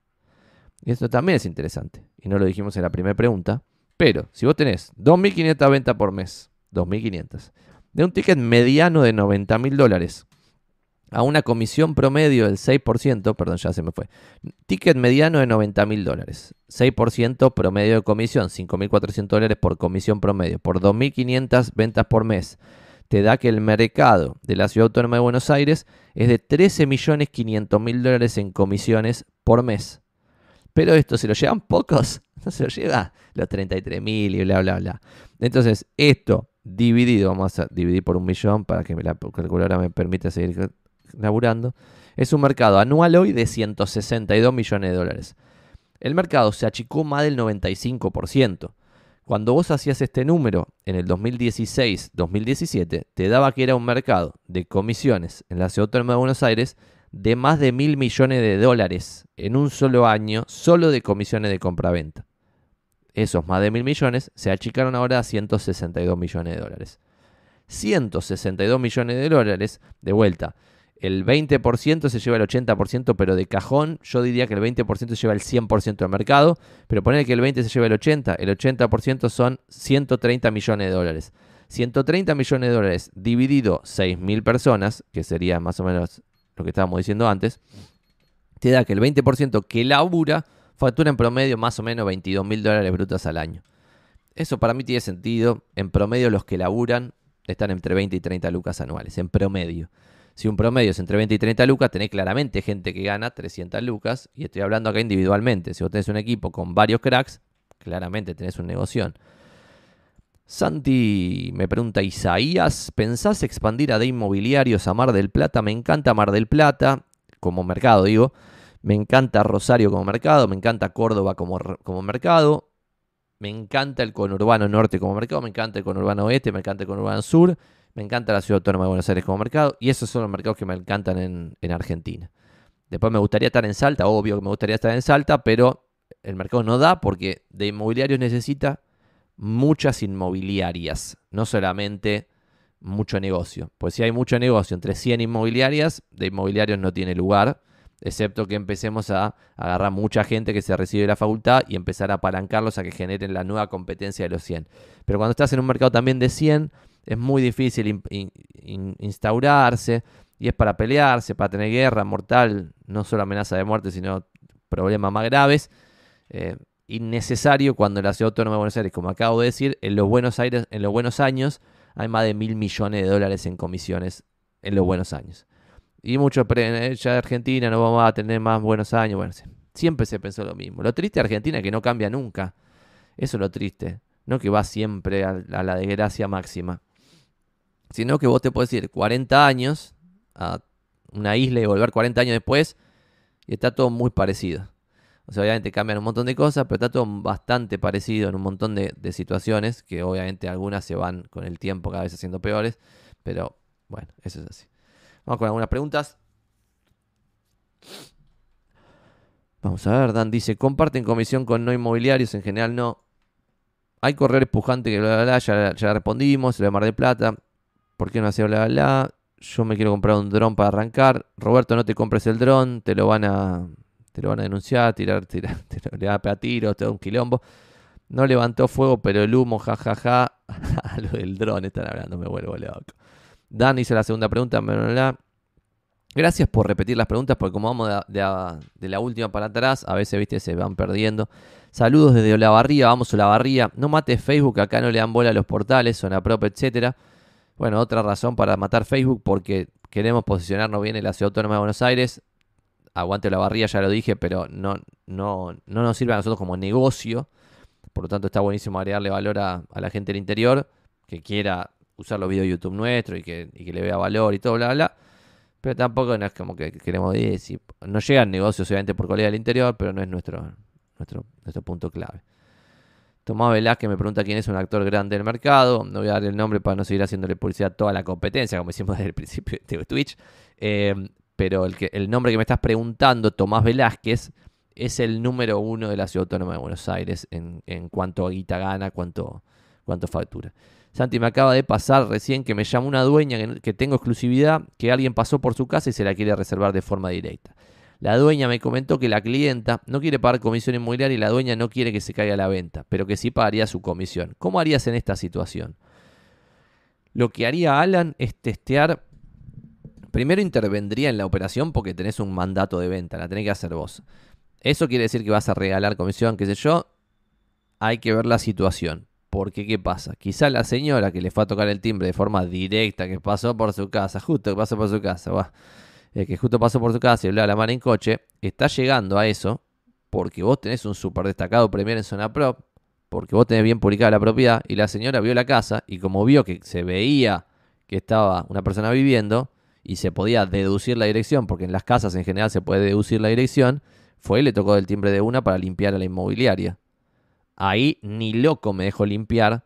Y esto también es interesante. Y no lo dijimos en la primera pregunta. Pero si vos tenés 2.500 ventas por mes, 2.500, de un ticket mediano de 90.000 dólares, a una comisión promedio del 6%, perdón, ya se me fue. Ticket mediano de 90 mil dólares. 6% promedio de comisión, 5.400 dólares por comisión promedio, por 2.500 ventas por mes. Te da que el mercado de la Ciudad Autónoma de Buenos Aires es de 13.500.000 dólares en comisiones por mes. Pero esto, si lo llevan pocos, <laughs> no se lo lleva los 33 mil y bla, bla, bla. Entonces, esto dividido, vamos a dividir por un millón para que la calculadora me permita seguir laburando, es un mercado anual hoy de 162 millones de dólares. El mercado se achicó más del 95%. Cuando vos hacías este número en el 2016-2017, te daba que era un mercado de comisiones en la ciudad autónoma de Buenos Aires de más de mil millones de dólares en un solo año, solo de comisiones de compraventa. Esos más de mil millones se achicaron ahora a 162 millones de dólares. 162 millones de dólares, de vuelta, el 20% se lleva el 80%, pero de cajón, yo diría que el 20% se lleva el 100% del mercado, pero poner que el 20% se lleva el 80%, el 80% son 130 millones de dólares. 130 millones de dólares dividido 6.000 personas, que sería más o menos lo que estábamos diciendo antes, te da que el 20% que labura factura en promedio más o menos 22 mil dólares brutos al año. Eso para mí tiene sentido. En promedio los que laburan están entre 20 y 30 lucas anuales, en promedio. Si un promedio es entre 20 y 30 lucas, tenés claramente gente que gana 300 lucas. Y estoy hablando acá individualmente. Si vos tenés un equipo con varios cracks, claramente tenés un negocio. Santi me pregunta, Isaías, ¿pensás expandir a de inmobiliarios a Mar del Plata? Me encanta Mar del Plata, como mercado digo. Me encanta Rosario como mercado, me encanta Córdoba como, como mercado. Me encanta el conurbano norte como mercado, me encanta el conurbano oeste, me encanta el conurbano sur. Me encanta la ciudad autónoma de Buenos Aires como mercado y esos son los mercados que me encantan en, Argentina. Después me gustaría estar en Salta, obvio que me gustaría estar en Salta, pero el mercado no da porque de inmobiliarios necesita muchas inmobiliarias, no solamente mucho negocio. Pues si hay mucho negocio entre 100 inmobiliarias, de inmobiliarios no tiene lugar, excepto que empecemos a agarrar mucha gente que se recibe de la facultad y empezar a apalancarlos a que generen la nueva competencia de los 100. Pero cuando estás en un mercado también de 100, es muy difícil instaurarse y es para pelearse, para tener guerra mortal, no solo amenaza de muerte, sino problemas más graves. Eh, innecesario cuando la ciudad autónoma de Buenos Aires, como acabo de decir, en los Buenos Aires, en los buenos años, hay más de mil millones de dólares en comisiones en los buenos años. Y muchos eh, ya de Argentina no vamos a tener más buenos años. Bueno, siempre se pensó lo mismo. Lo triste de Argentina es que no cambia nunca. Eso es lo triste. No que va siempre a la desgracia máxima sino que vos te puedes ir 40 años a una isla y volver 40 años después y está todo muy parecido. O sea, obviamente cambian un montón de cosas, pero está todo bastante parecido en un montón de, situaciones, que obviamente algunas se van con el tiempo cada vez haciendo peores, pero bueno, eso es así. Vamos con algunas preguntas. Vamos a ver, Dan dice, comparten comisión con no inmobiliarios, en general no. Hay correr pujante que bla, bla, bla, ya, ya respondimos, lo de Mar de Plata. ¿Por qué no hace bla, bla, bla? Yo me quiero comprar un dron para arrancar. Roberto, no te compres el dron, te lo van a, te lo van a denunciar, tirar, tirar, <laughs> lo, le va a pegar tiros, te da un quilombo. No levantó fuego, pero el humo, jajaja. <laughs> a lo del dron están hablando, me vuelvo loco. Dan hizo la segunda pregunta, bla, bla, bla. Gracias por repetir las preguntas, porque como vamos de, la última para atrás, a veces, viste, se van perdiendo. Saludos desde Olavarría, vamos a Olavarría. No mates Facebook, acá no le dan bola a los portales, zona prop, etcétera. Bueno, otra razón para matar Facebook porque queremos posicionarnos bien en la ciudad autónoma de Buenos Aires. Aguante la barría, ya lo dije, pero no, no, no nos sirve a nosotros como negocio. Por lo tanto, está buenísimo agregarle valor a, la gente del interior que quiera usar los videos de YouTube nuestro y que, le vea valor y todo, bla, bla. Pero tampoco no es como que queremos decir. No llegan negocios, obviamente, por colega del interior, pero no es nuestro, nuestro, nuestro punto clave. Tomás Velázquez me pregunta quién es un actor grande del mercado. No voy a dar el nombre para no seguir haciéndole publicidad a toda la competencia, como hicimos <laughs> desde el principio de Twitch. Eh, pero el, nombre que me estás preguntando, Tomás Velázquez, es el número uno de la Ciudad Autónoma de Buenos Aires en, cuanto a guita gana, cuánto, cuánto factura. Santi, me acaba de pasar recién que me llama una dueña que tengo exclusividad, que alguien pasó por su casa y se la quiere reservar de forma directa. La dueña me comentó que la clienta no quiere pagar comisión inmobiliaria y la dueña no quiere que se caiga la venta, pero que sí pagaría su comisión. ¿Cómo harías en esta situación? Lo que haría Alan es testear. Primero intervendría en la operación porque tenés un mandato de venta, la tenés que hacer vos. Eso quiere decir que vas a regalar comisión, qué sé yo. Hay que ver la situación. Porque, ¿qué pasa? Quizá la señora que le fue a tocar el timbre de forma directa, que pasó por su casa, justo que pasó por su casa, va, que justo pasó por su casa y hablaba la mano en coche, está llegando a eso, porque vos tenés un súper destacado premier en zona prop, porque vos tenés bien publicada la propiedad y la señora vio la casa y como vio que se veía que estaba una persona viviendo y se podía deducir la dirección, porque en las casas en general se puede deducir la dirección, fue y le tocó el timbre de una para limpiar a la inmobiliaria. Ahí ni loco me dejó limpiar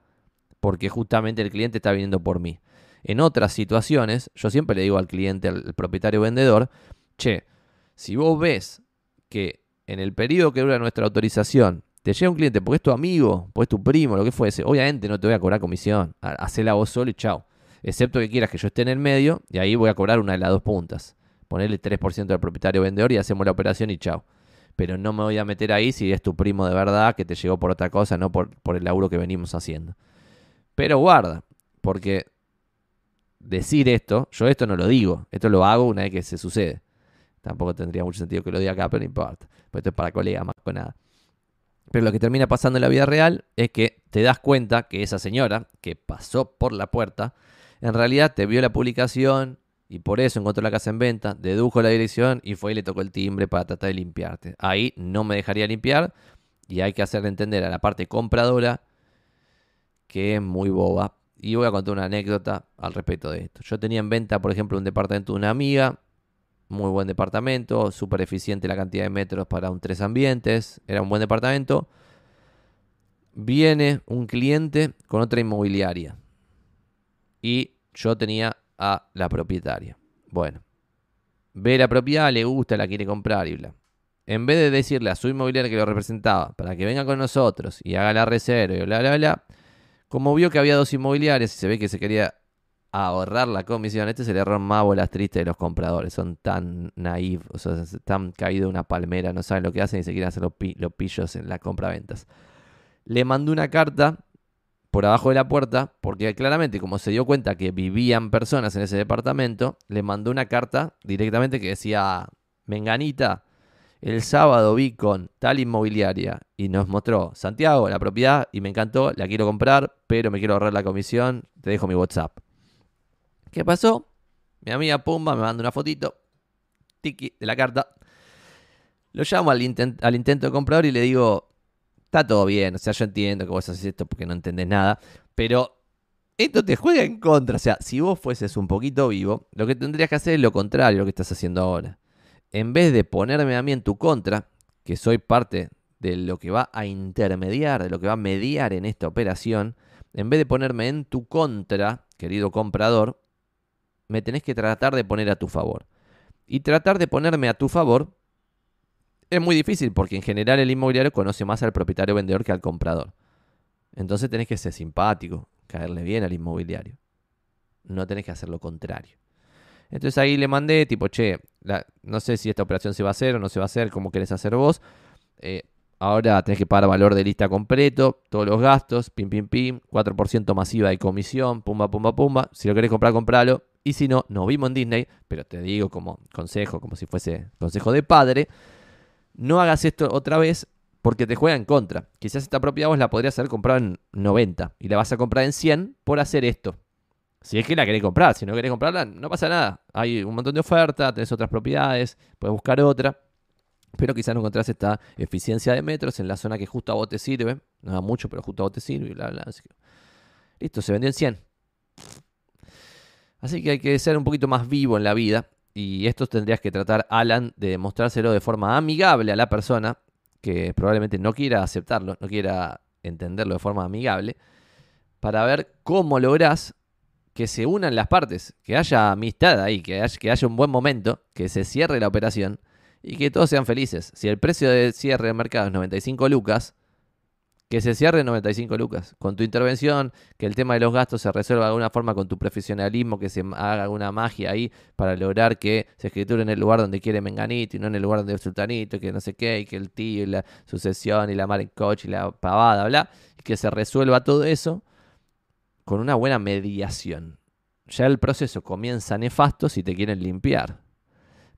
porque justamente el cliente está viniendo por mí. En otras situaciones, yo siempre le digo al cliente, al propietario vendedor, che, si vos ves que en el periodo que dura nuestra autorización te llega un cliente porque es tu amigo, porque es tu primo, lo que fuese, obviamente no te voy a cobrar comisión. Hacela vos solo y chao. Excepto que quieras que yo esté en el medio y ahí voy a cobrar una de las dos puntas. Ponerle 3% al propietario vendedor y hacemos la operación y chao. Pero no me voy a meter ahí si es tu primo de verdad que te llegó por otra cosa, no por, por el laburo que venimos haciendo. Pero guarda, porque decir esto, yo esto no lo digo, esto lo hago una vez que se sucede. Tampoco tendría mucho sentido que lo diga acá, pero no importa. Pues esto es para colegas más con nada. Pero lo que termina pasando en la vida real es que te das cuenta que esa señora que pasó por la puerta, en realidad te vio la publicación y por eso encontró la casa en venta, dedujo la dirección y fue y le tocó el timbre para tratar de limpiarte. Ahí no me dejaría limpiar y hay que hacerle entender a la parte compradora que es muy boba. Y voy a contar una anécdota al respecto de esto. Yo tenía en venta, por ejemplo, un departamento de una amiga muy buen departamento, súper eficiente la cantidad de metros para un tres ambientes, era un buen departamento. Viene un cliente con otra inmobiliaria y yo tenía a la propietaria. Bueno, ve la propiedad, le gusta, la quiere comprar y bla. En vez de decirle a su inmobiliaria que lo representaba para que venga con nosotros y haga la reserva y bla, bla, bla, como vio que había dos inmobiliarias y se ve que se quería ahorrar la comisión. Este es el error más bolas triste de los compradores. Son tan naif, o sea, están caídos de una palmera, no saben lo que hacen y se quieren hacer los, pillos en la compra-ventas. Le mandó una carta por abajo de la puerta, porque claramente, como se dio cuenta que vivían personas en ese departamento, le mandó una carta directamente que decía: Menganita, el sábado vi con tal inmobiliaria y nos mostró Santiago, la propiedad, y me encantó, la quiero comprar, pero me quiero ahorrar la comisión, te dejo mi WhatsApp. ¿Qué pasó? Mi amiga Pumba me manda una fotito, tiki, de la carta. Lo llamo al, al intento de comprador y le digo, está todo bien, o sea, yo entiendo que vos haces esto porque no entendés nada, pero esto te juega en contra. O sea, si vos fueses un poquito vivo, lo que tendrías que hacer es lo contrario a lo que estás haciendo ahora. En vez de ponerme a mí en tu contra, que soy parte de lo que va a intermediar, de lo que va a mediar en esta operación, en vez de ponerme en tu contra, querido comprador, me tenés que tratar de poner a tu favor. Y tratar de ponerme a tu favor es muy difícil porque en general el inmobiliario conoce más al propietario vendedor que al comprador. Entonces tenés que ser simpático, caerle bien al inmobiliario. No tenés que hacer lo contrario. Entonces ahí le mandé, tipo, che, no sé si esta operación se va a hacer o no se va a hacer, cómo querés hacer vos. Eh, ahora tenés que pagar valor de lista completo, todos los gastos, pim, pim, pim, 4% masiva de comisión, pumba, pumba, pumba. Si lo querés comprar, compralo. Y si no, nos vimos en Disney, pero te digo como consejo, como si fuese consejo de padre, no hagas esto otra vez porque te juega en contra. Quizás esta propiedad vos la podrías haber comprado en 90 y la vas a comprar en 100 por hacer esto. Si es que la querés comprar, si no querés comprarla, no pasa nada. Hay un montón de ofertas, tenés otras propiedades, puedes buscar otra. Pero quizás no encontrás esta eficiencia de metros en la zona que justo a vos te sirve. No da mucho, pero justo a vos te sirve. Bla, bla. Listo, se vendió en 100. Así que hay que ser un poquito más vivo en la vida. Y esto tendrías que tratar, Alan, de demostrárselo de forma amigable a la persona que probablemente no quiera aceptarlo, no quiera entenderlo de forma amigable, para ver cómo lográs que se unan las partes, que haya amistad ahí, que haya, que haya un buen momento, que se cierre la operación y que todos sean felices. Si el precio de cierre del mercado es 95 lucas, que se cierre 95 lucas. Con tu intervención, que el tema de los gastos se resuelva de alguna forma con tu profesionalismo, que se haga alguna magia ahí para lograr que se escriture en el lugar donde quiere Menganito y no en el lugar donde es Sultanito, que no sé qué, y que el tío y la sucesión y la mar coach y la pavada, bla, y que se resuelva todo eso con una buena mediación. Ya el proceso comienza nefasto si te quieren limpiar.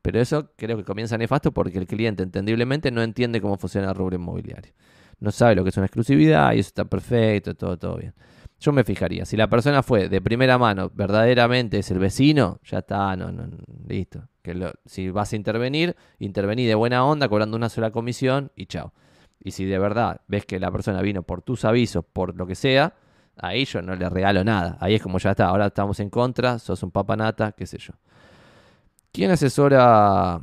Pero eso creo que comienza nefasto porque el cliente entendiblemente no entiende cómo funciona el rubro inmobiliario no sabe lo que es una exclusividad y eso está perfecto, todo, todo bien. yo me fijaría. Si la persona fue de primera mano, verdaderamente es el vecino, ya está, no, no, listo. Que si vas a intervenir, intervení de buena onda, cobrando una sola comisión y chao. Y si de verdad ves que la persona vino por tus avisos, por lo que sea, ahí yo no le regalo nada. Ahí es como ya está, ahora estamos en contra, sos un papanata, qué sé yo. ¿Quién asesora?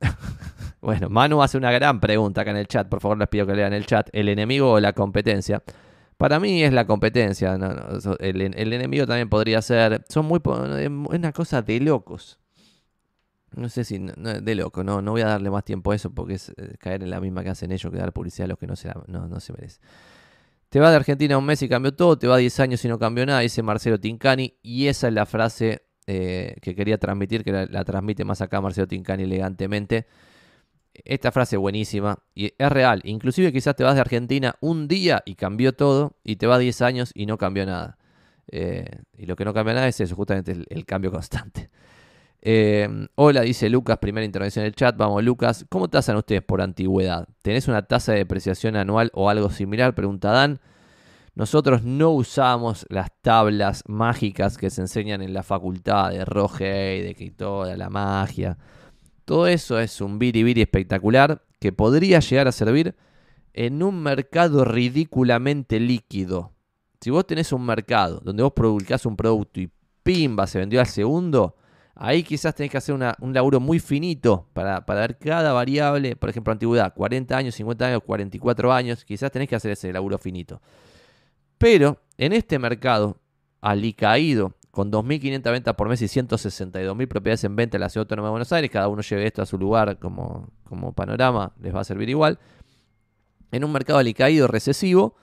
<laughs> bueno, Manu hace una gran pregunta acá en el chat, por favor les pido que lean el chat. ¿El enemigo o la competencia? Para mí es la competencia. el, enemigo también podría ser. Son muy. Es una cosa de locos. No sé si. de loco, no, no voy a darle más tiempo a eso porque es eh, caer en la misma que hacen ellos que dar publicidad a los que no se, no, no se merece. Te va de Argentina un mes y cambió todo, te va 10 años y no cambió nada, dice Marcelo Tincani. Y esa es la frase eh, que quería transmitir, que la, transmite más acá Marcelo Tincani elegantemente. Esta frase buenísima y es real. Inclusive quizás te vas de Argentina un día y cambió todo y te vas 10 años y no cambió nada. Eh, y lo que no cambia nada es eso, justamente el, cambio constante. Eh, hola, dice Lucas, primera intervención en el chat. Vamos, Lucas. ¿Cómo tasan ustedes por antigüedad? ¿Tenés una tasa de depreciación anual o algo similar? Pregunta Dan. Nosotros no usamos las tablas mágicas que se enseñan en la facultad de Roge, de que toda la magia. Todo eso es un biribiri espectacular que podría llegar a servir en un mercado ridículamente líquido. Si vos tenés un mercado donde vos publicás un producto y pimba, se vendió al segundo, ahí quizás tenés que hacer un laburo muy finito para, para, ver cada variable, por ejemplo, antigüedad, 40 años, 50 años, 44 años, quizás tenés que hacer ese laburo finito. Pero en este mercado alicaído, con 2.500 ventas por mes y 162.000 propiedades en venta en la Ciudad Autónoma de Buenos Aires, cada uno lleve esto a su lugar como, como panorama, les va a servir igual. En un mercado alicaído recesivo,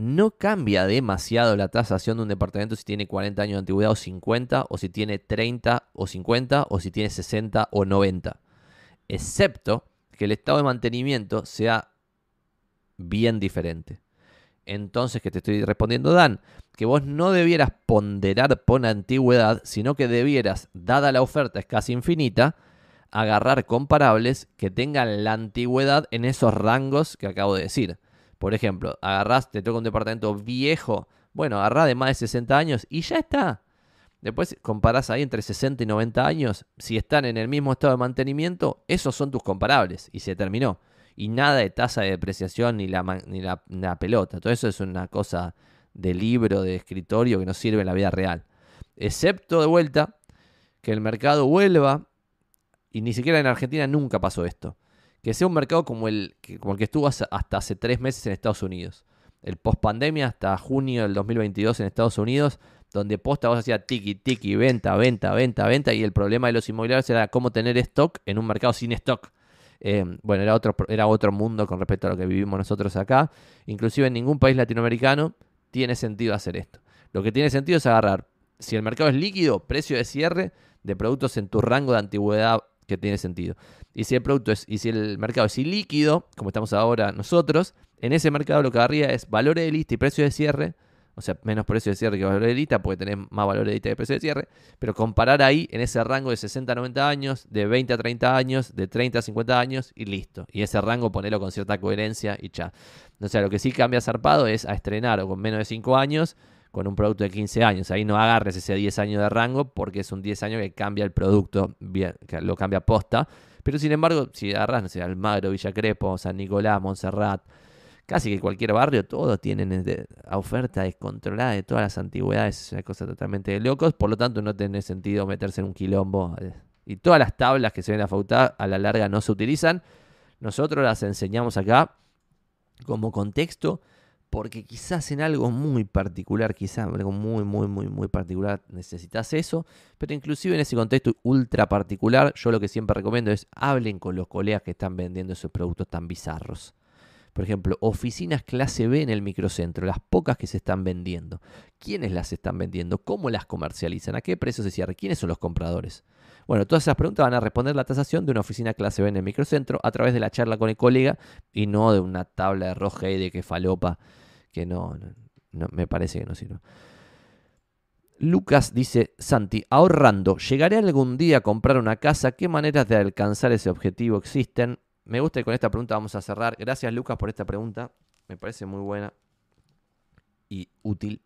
no cambia demasiado la tasación de un departamento si tiene 40 años de antigüedad o 50, o si tiene 30 o 50, o si tiene 60 o 90. Excepto que el estado de mantenimiento sea bien diferente. Entonces, que te estoy respondiendo, Dan, que vos no debieras ponderar por antigüedad, sino que debieras, dada la oferta es casi infinita, agarrar comparables que tengan la antigüedad en esos rangos que acabo de decir. Por ejemplo, agarrás, te toca un departamento viejo, bueno, agarrá de más de 60 años y ya está. Después comparás ahí entre 60 y 90 años, si están en el mismo estado de mantenimiento, esos son tus comparables y se terminó y nada de tasa de depreciación ni la, ni la, pelota. Todo eso es una cosa de libro, de escritorio que no sirve en la vida real. Excepto de vuelta que el mercado vuelva, y ni siquiera en Argentina nunca pasó esto, que sea un mercado como el que, como el que estuvo hasta hace tres meses en Estados Unidos. El post pandemia hasta junio del 2022 en Estados Unidos, donde posta vos hacía tiki, tiki, venta, venta, venta, venta, y el problema de los inmobiliarios era cómo tener stock en un mercado sin stock. Eh, bueno, era otro, era otro mundo con respecto a lo que vivimos nosotros acá. Inclusive en ningún país latinoamericano tiene sentido hacer esto. Lo que tiene sentido es agarrar, si el mercado es líquido, precio de cierre de productos en tu rango de antigüedad que tiene sentido. Y si el producto es, y si el mercado es ilíquido, como estamos ahora nosotros, en ese mercado lo que agarría es valores de lista y precio de cierre o sea, menos precio de cierre que valor de lista, porque tenés más valor de lista que precio de cierre, pero comparar ahí en ese rango de 60 a 90 años, de 20 a 30 años, de 30 a 50 años y listo. Y ese rango ponerlo con cierta coherencia y ya. O sea, lo que sí cambia zarpado es a estrenar o con menos de 5 años con un producto de 15 años. Ahí no agarres ese 10 años de rango porque es un 10 años que cambia el producto, bien, que lo cambia posta. Pero sin embargo, si agarras, no sé, Almagro, Villa Crepo, San Nicolás, Montserrat, casi que cualquier barrio, todos tienen oferta descontrolada de todas las antigüedades, es una cosa totalmente de locos, por lo tanto no tiene sentido meterse en un quilombo. Eh, y todas las tablas que se ven a facultad a la larga no se utilizan. Nosotros las enseñamos acá como contexto porque quizás en algo muy particular, quizás algo muy, muy, muy, muy particular necesitas eso, pero inclusive en ese contexto ultra particular, yo lo que siempre recomiendo es hablen con los colegas que están vendiendo esos productos tan bizarros. Por ejemplo, oficinas clase B en el microcentro, las pocas que se están vendiendo. ¿Quiénes las están vendiendo? ¿Cómo las comercializan? ¿A qué precio se cierra? ¿Quiénes son los compradores? Bueno, todas esas preguntas van a responder la tasación de una oficina clase B en el microcentro a través de la charla con el colega y no de una tabla de roja y de que falopa que no, no, me parece que no sirve. Lucas dice, Santi, ahorrando, ¿llegaré algún día a comprar una casa? ¿Qué maneras de alcanzar ese objetivo existen? Me gusta y con esta pregunta vamos a cerrar. Gracias Lucas por esta pregunta. Me parece muy buena y útil.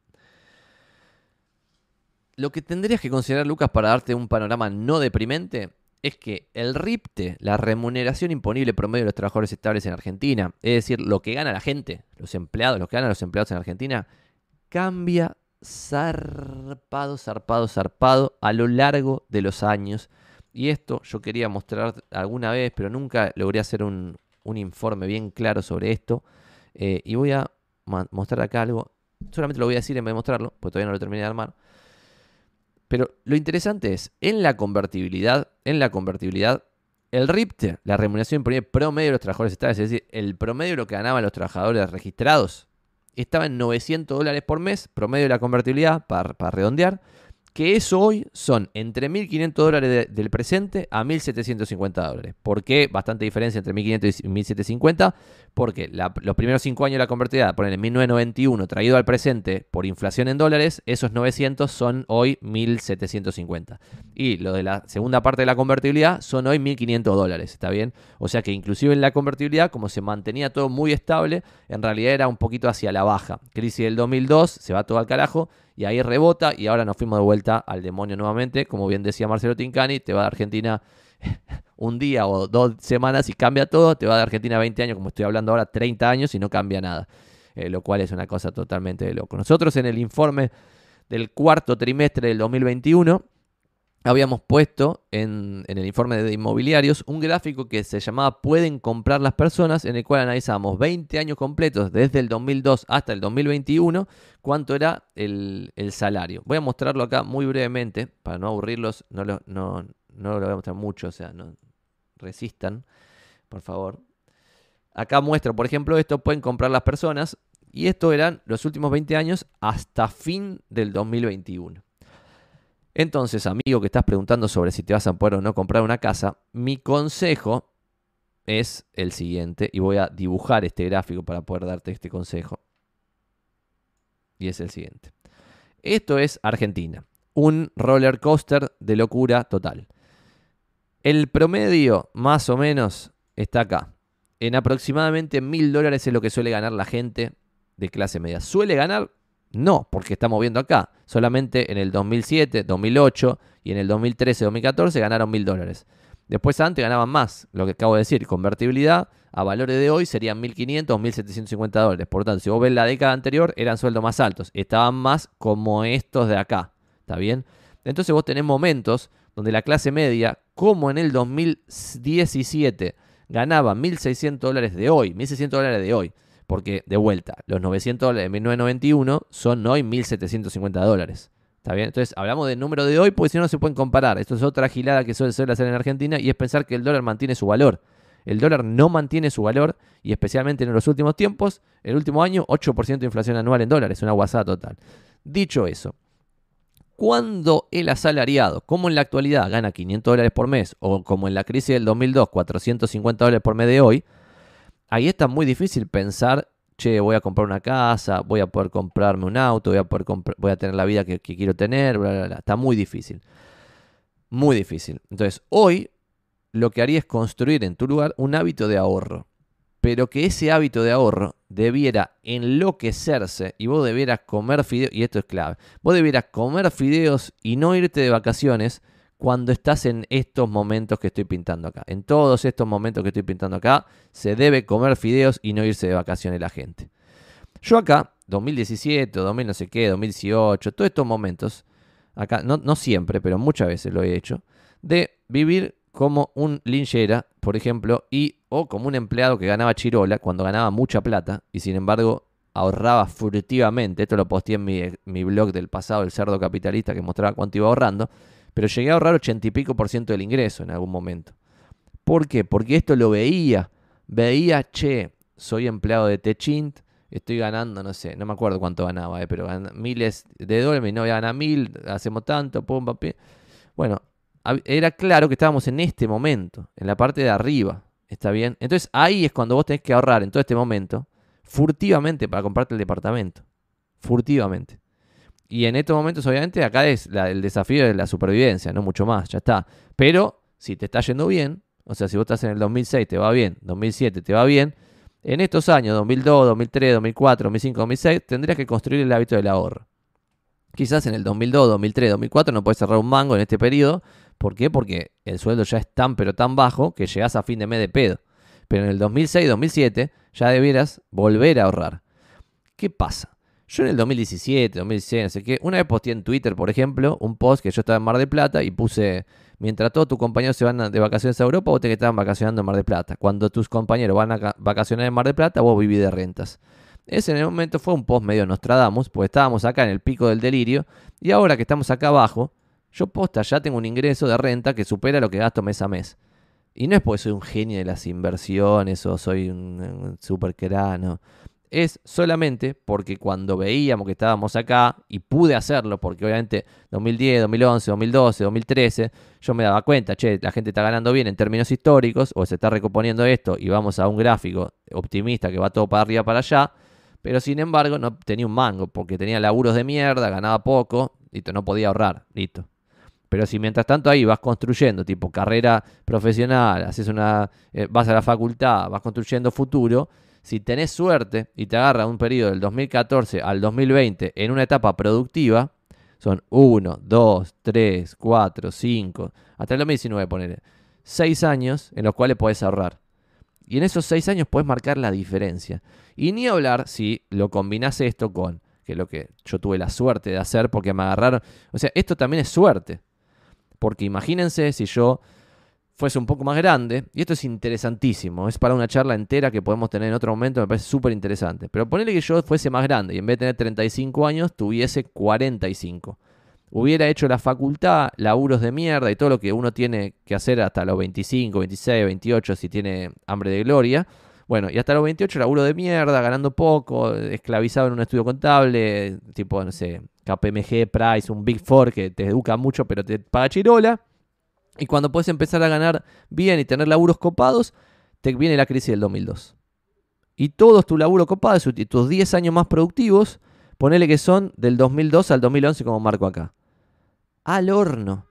lo que tendrías que considerar, Lucas, para darte un panorama no deprimente, es que el RIPTE, la remuneración imponible promedio de los trabajadores estables en Argentina, es decir, lo que gana la gente, los empleados, lo que ganan los empleados en Argentina, cambia zarpado, zarpado, zarpado a lo largo de los años. Y esto yo quería mostrar alguna vez, pero nunca logré hacer un, informe bien claro sobre esto. Eh, y voy a mostrar acá algo. Solamente lo voy a decir en vez de mostrarlo, porque todavía no lo terminé de armar. Pero lo interesante es, en la convertibilidad, en la convertibilidad, el RIPTE, la remuneración promedio de los trabajadores estables, es decir, el promedio de lo que ganaban los trabajadores registrados, estaba en 900 dólares por mes, promedio de la convertibilidad, para redondear, que eso hoy son entre 1.500 dólares del presente a 1.750 dólares. ¿Por qué? Bastante diferencia entre 1.500 y 1.750. Porque los primeros 5 años de la convertibilidad, ponen en 1991, traído al presente por inflación en dólares, esos 900 son hoy 1.750. Y lo de la segunda parte de la convertibilidad son hoy 1.500 dólares, ¿está bien? O sea que inclusive en la convertibilidad, como se mantenía todo muy estable, en realidad era un poquito hacia la baja. Crisis del 2002, se va todo al carajo y ahí rebota y ahora nos fuimos de vuelta al demonio nuevamente. Como bien decía Marcelo Tincani, te va de Argentina <laughs> un día o dos semanas y cambia todo, te va de Argentina 20 años, como estoy hablando ahora, 30 años y no cambia nada, eh, lo cual es una cosa totalmente de loco. Nosotros en el informe del cuarto trimestre del 2021 habíamos puesto en, el informe de inmobiliarios un gráfico que se llamaba Pueden comprar las personas, en el cual analizamos 20 años completos, desde el 2002 hasta el 2021, cuánto era el, salario. Voy a mostrarlo acá muy brevemente, para no aburrirlos, no lo, no, lo voy a mostrar mucho, o sea, no resistan, por favor. Acá muestro, por ejemplo, esto pueden comprar las personas, y esto eran los últimos 20 años hasta fin del 2021. Entonces, amigo que estás preguntando sobre si te vas a poder o no comprar una casa, mi consejo es el siguiente, y voy a dibujar este gráfico para poder darte este consejo. Y es el siguiente. Esto es Argentina, un roller coaster de locura total. El promedio, más o menos, está acá. En aproximadamente mil dólares es lo que suele ganar la gente de clase media. Suele ganar no, porque estamos viendo acá. Solamente en el 2007, 2008 y en el 2013, 2014 ganaron mil dólares. Después antes ganaban más, lo que acabo de decir, convertibilidad a valores de hoy serían 1.500 o 1.750 dólares. Por lo tanto, si vos ves la década anterior, eran sueldos más altos. Estaban más como estos de acá. ¿Está bien? Entonces vos tenés momentos donde la clase media, como en el 2017, ganaba 1.600 dólares de hoy, 1.600 dólares de hoy. Porque, de vuelta, los 900 dólares de 1991 son hoy 1.750 dólares. ¿Está bien? Entonces, hablamos del número de hoy porque si no, no se pueden comparar. Esto es otra gilada que suele, hacer en Argentina y es pensar que el dólar mantiene su valor. El dólar no mantiene su valor y especialmente en los últimos tiempos, el último año, 8% de inflación anual en dólares, una guasada total. Dicho eso, cuando el asalariado, como en la actualidad, gana 500 dólares por mes o como en la crisis del 2002, 450 dólares por mes de hoy, ahí está muy difícil pensar, che, voy a comprar una casa, voy a poder comprarme un auto, voy a, poder voy a tener la vida que, quiero tener, bla, bla, está muy difícil. Muy difícil. Entonces, hoy lo que haría es construir en tu lugar un hábito de ahorro. Pero que ese hábito de ahorro debiera enloquecerse y vos debieras comer fideos, y esto es clave, vos debieras comer fideos y no irte de vacaciones cuando estás en estos momentos que estoy pintando acá. En todos estos momentos que estoy pintando acá, se debe comer fideos y no irse de vacaciones la gente. Yo acá, 2017, 2000 no sé qué, 2018, todos estos momentos, acá, no, siempre, pero muchas veces lo he hecho, de vivir como un linchera, por ejemplo, y o como un empleado que ganaba chirola cuando ganaba mucha plata y sin embargo ahorraba furtivamente. Esto lo posteé en mi blog del pasado, el cerdo capitalista, que mostraba cuánto iba ahorrando pero llegué a ahorrar 80 y pico por ciento del ingreso en algún momento. ¿Por qué? Porque esto lo veía. Veía, che, soy empleado de Techint, estoy ganando, no sé, no me acuerdo cuánto ganaba, eh, pero miles de dólares, mi novia gana mil, hacemos tanto, pum, pum, Bueno, era claro que estábamos en este momento, en la parte de arriba, ¿está bien? Entonces ahí es cuando vos tenés que ahorrar en todo este momento, furtivamente para comprarte el departamento. Furtivamente. Y en estos momentos, obviamente, acá es el desafío de la supervivencia, no mucho más, ya está. Pero si te está yendo bien, o sea, si vos estás en el 2006 te va bien, 2007 te va bien, en estos años, 2002, 2003, 2004, 2005, 2006, tendrías que construir el hábito del ahorro. Quizás en el 2002, 2003, 2004 no puedes cerrar un mango en este periodo. ¿Por qué? Porque el sueldo ya es tan pero tan bajo que llegas a fin de mes de pedo. Pero en el 2006, 2007 ya debieras volver a ahorrar. ¿Qué pasa? Yo en el 2017, 2016, no sé qué, una vez posteé en Twitter, por ejemplo, un post que yo estaba en Mar de Plata y puse, mientras todos tus compañeros se van de vacaciones a Europa, vos te que estaban vacacionando en Mar de Plata. Cuando tus compañeros van a vacacionar en Mar de Plata, vos vivís de rentas. Ese en el momento fue un post medio Nostradamus, porque estábamos acá en el pico del delirio, y ahora que estamos acá abajo, yo posta ya tengo un ingreso de renta que supera lo que gasto mes a mes. Y no es porque soy un genio de las inversiones o soy un, un super querano es solamente porque cuando veíamos que estábamos acá y pude hacerlo, porque obviamente 2010, 2011, 2012, 2013, yo me daba cuenta, che, la gente está ganando bien en términos históricos o se está recomponiendo esto y vamos a un gráfico optimista que va todo para arriba, para allá, pero sin embargo no tenía un mango porque tenía laburos de mierda, ganaba poco, listo, no podía ahorrar, listo. Pero si mientras tanto ahí vas construyendo, tipo carrera profesional, haces una, eh, vas a la facultad, vas construyendo futuro, si tenés suerte y te agarra un periodo del 2014 al 2020 en una etapa productiva, son 1, 2, 3, 4, 5, hasta el 2019 poner 6 años en los cuales podés ahorrar. Y en esos 6 años puedes marcar la diferencia. Y ni hablar si lo combinás esto con, que es lo que yo tuve la suerte de hacer porque me agarraron. O sea, esto también es suerte. Porque imagínense si yo fuese un poco más grande, y esto es interesantísimo, es para una charla entera que podemos tener en otro momento, me parece súper interesante, pero ponerle que yo fuese más grande y en vez de tener 35 años tuviese 45. Hubiera hecho la facultad, laburos de mierda y todo lo que uno tiene que hacer hasta los 25, 26, 28 si tiene hambre de gloria. Bueno, y hasta los 28 laburo de mierda, ganando poco, esclavizado en un estudio contable, tipo, no sé, KPMG, Price, un Big Four que te educa mucho pero te paga chirola. Y cuando puedes empezar a ganar bien y tener laburos copados, te viene la crisis del 2002. Y todos tus laburos copados y tus 10 años más productivos, ponele que son del 2002 al 2011 como marco acá. Al horno.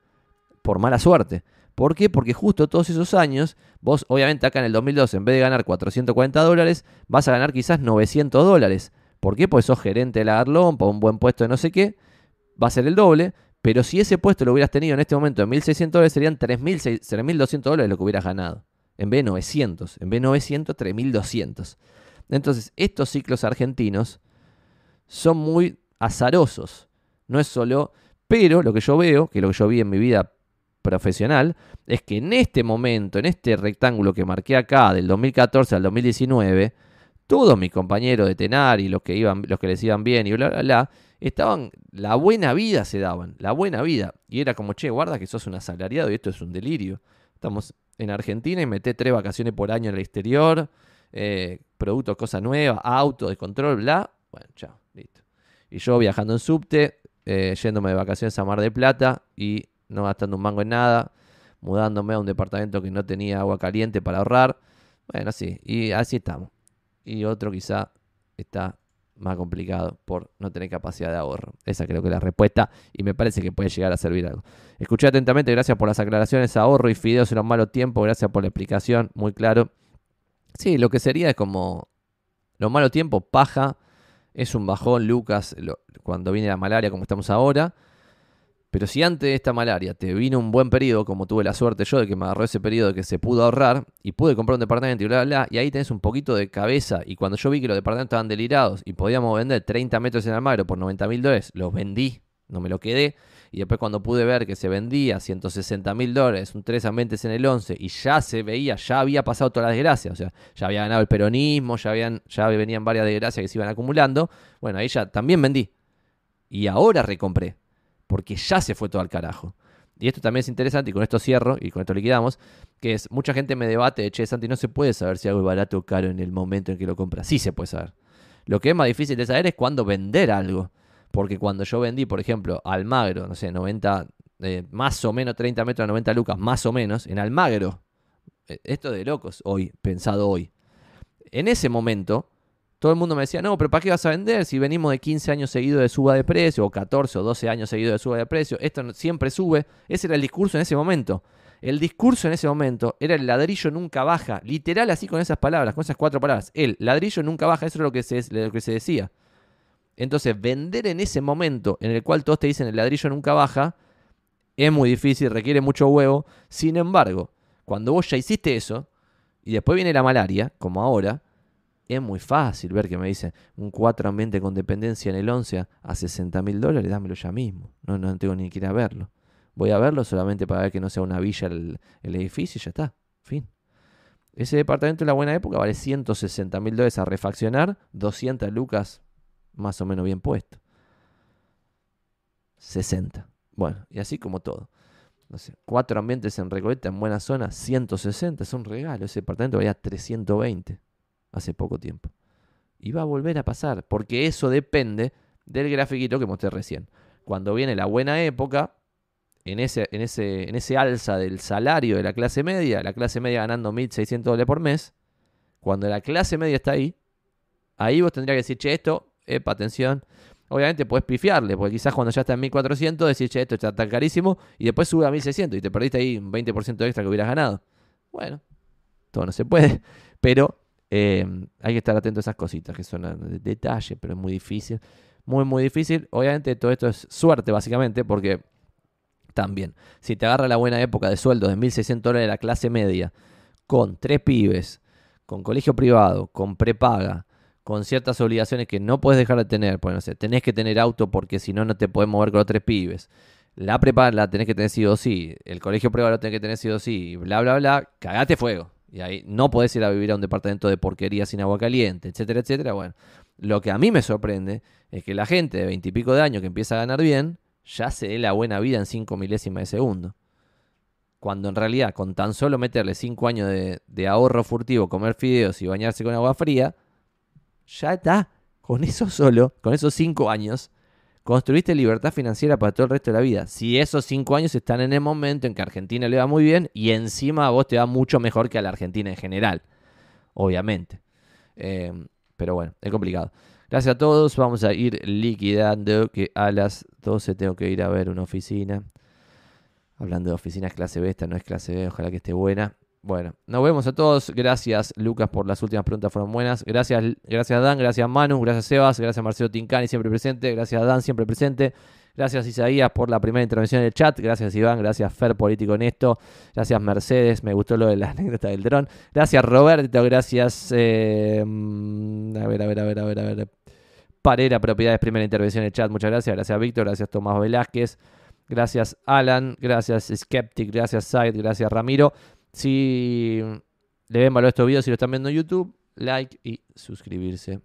Por mala suerte. ¿Por qué? Porque justo todos esos años, vos obviamente acá en el 2002, en vez de ganar 440 dólares, vas a ganar quizás 900 dólares. ¿Por qué? Pues sos gerente de la Arlón, para un buen puesto de no sé qué, va a ser el doble, pero si ese puesto lo hubieras tenido en este momento en 1.600 dólares, serían 3.200 dólares lo que hubieras ganado. En vez de 900. En vez de 900, 3.200. Entonces, estos ciclos argentinos son muy azarosos. No es solo... Pero lo que yo veo, que lo que yo vi en mi vida profesional, es que en este momento, en este rectángulo que marqué acá, del 2014 al 2019, todos mis compañeros de Tenar y los que, iban, los que les iban bien y bla, bla, bla, estaban, la buena vida se daban, la buena vida. Y era como, che, guarda que sos un asalariado y esto es un delirio. Estamos en Argentina y meté tres vacaciones por año en el exterior, eh, productos, cosas nuevas, auto, descontrol, bla. Bueno, chao, listo. Y yo viajando en subte, eh, yéndome de vacaciones a Mar de Plata y no gastando un mango en nada, mudándome a un departamento que no tenía agua caliente para ahorrar. Bueno, así, y así estamos. Y otro quizá está más complicado por no tener capacidad de ahorro. Esa creo que es la respuesta y me parece que puede llegar a servir algo. Escuché atentamente, gracias por las aclaraciones, ahorro y fideos en un malo tiempo, gracias por la explicación, muy claro. Sí, lo que sería es como lo malo tiempo, paja, es un bajón, Lucas, cuando viene la malaria como estamos ahora. Pero si antes de esta malaria te vino un buen periodo, como tuve la suerte yo de que me agarró ese periodo de que se pudo ahorrar y pude comprar un departamento y bla, bla, bla, y ahí tenés un poquito de cabeza. Y cuando yo vi que los departamentos estaban delirados y podíamos vender 30 metros en Almagro por 90 mil dólares, los vendí, no me lo quedé. Y después cuando pude ver que se vendía 160 mil dólares, un 3 ambientes en el 11, y ya se veía, ya había pasado todas las desgracias, o sea, ya había ganado el peronismo, ya, habían, ya venían varias desgracias que se iban acumulando, bueno, ahí ya también vendí. Y ahora recompré porque ya se fue todo al carajo. Y esto también es interesante, y con esto cierro, y con esto liquidamos, que es, mucha gente me debate, che, Santi, no se puede saber si algo es barato o caro en el momento en que lo compras. Sí se puede saber. Lo que es más difícil de saber es cuándo vender algo. Porque cuando yo vendí, por ejemplo, Almagro, no sé, 90, eh, más o menos 30 metros a 90 lucas, más o menos, en Almagro, eh, esto de locos hoy, pensado hoy. En ese momento, todo el mundo me decía, no, pero ¿para qué vas a vender si venimos de 15 años seguidos de suba de precio, o 14 o 12 años seguidos de suba de precio? Esto siempre sube. Ese era el discurso en ese momento. El discurso en ese momento era el ladrillo nunca baja. Literal así con esas palabras, con esas cuatro palabras. El ladrillo nunca baja, eso es lo que se, lo que se decía. Entonces, vender en ese momento en el cual todos te dicen el ladrillo nunca baja, es muy difícil, requiere mucho huevo. Sin embargo, cuando vos ya hiciste eso, y después viene la malaria, como ahora, es muy fácil ver que me dicen un 4 ambiente con dependencia en el 11 a 60 mil dólares, dámelo ya mismo. No, no tengo ni que ir a verlo. Voy a verlo solamente para ver que no sea una villa el, el edificio y ya está. Fin. Ese departamento en la buena época vale 160 mil dólares a refaccionar, 200 lucas más o menos bien puesto. 60. Bueno, y así como todo. Cuatro ambientes en Recoleta, en buena zona, 160, es un regalo. Ese departamento valía 320 hace poco tiempo. Y va a volver a pasar, porque eso depende del grafiquito que mostré recién. Cuando viene la buena época, en ese, en ese, en ese alza del salario de la clase media, la clase media ganando 1.600 dólares por mes, cuando la clase media está ahí, ahí vos tendrías que decir, che, esto, epa, atención. Obviamente puedes pifiarle, porque quizás cuando ya está en 1400 decís, che, esto está tan carísimo, y después sube a 1600 y te perdiste ahí un 20% extra que hubieras ganado. Bueno, todo no se puede, <laughs> pero eh, hay que estar atento a esas cositas que son de detalle, pero es muy difícil. Muy, muy difícil. Obviamente todo esto es suerte, básicamente, porque también, si te agarra la buena época de sueldo de 1.600 dólares de la clase media, con tres pibes, con colegio privado, con prepaga, con ciertas obligaciones que no puedes dejar de tener, pues no sé, tenés que tener auto porque si no, no te puedes mover con los tres pibes. La prepaga la tenés que tener sí o sí, el colegio privado lo tenés que tener sí o sí, bla, bla, bla, cagate fuego. Y ahí no podés ir a vivir a un departamento de porquería sin agua caliente, etcétera, etcétera. Bueno, lo que a mí me sorprende es que la gente de veintipico de años que empieza a ganar bien, ya se dé la buena vida en cinco milésimas de segundo. Cuando en realidad, con tan solo meterle cinco años de, de ahorro furtivo, comer fideos y bañarse con agua fría, ya está. Con eso solo, con esos cinco años, construiste libertad financiera para todo el resto de la vida. Si esos cinco años están en el momento en que a Argentina le va muy bien y encima a vos te va mucho mejor que a la Argentina en general, obviamente. Em, pero bueno, es complicado. Gracias a todos. Vamos a ir liquidando que a las 12 tengo que ir a ver una oficina. Hablando de oficinas clase B, esta no es clase B, ojalá que esté buena. Bueno, nos vemos a todos. Gracias, Lucas, por las últimas preguntas, fueron buenas. Gracias, gracias Dan, gracias Manu, gracias Sebas, gracias Marcelo Tincani, siempre presente. Gracias Dan, siempre presente. Gracias Isaías por la primera intervención en el chat. Gracias Iván, gracias Fer Político Honesto. Gracias Mercedes, me gustó lo de la <laughs> anécdota del dron. Gracias Roberto, gracias. Eh, mm, a ver, a ver, a ver, a ver, a ver. Parera Propiedades, primera intervención en el chat. Muchas gracias. Gracias Víctor, gracias Tomás Velázquez. Gracias Alan, gracias Skeptic, gracias Said, gracias Ramiro. Si le ven valor a estos videos, si lo están viendo en YouTube, like y suscribirse.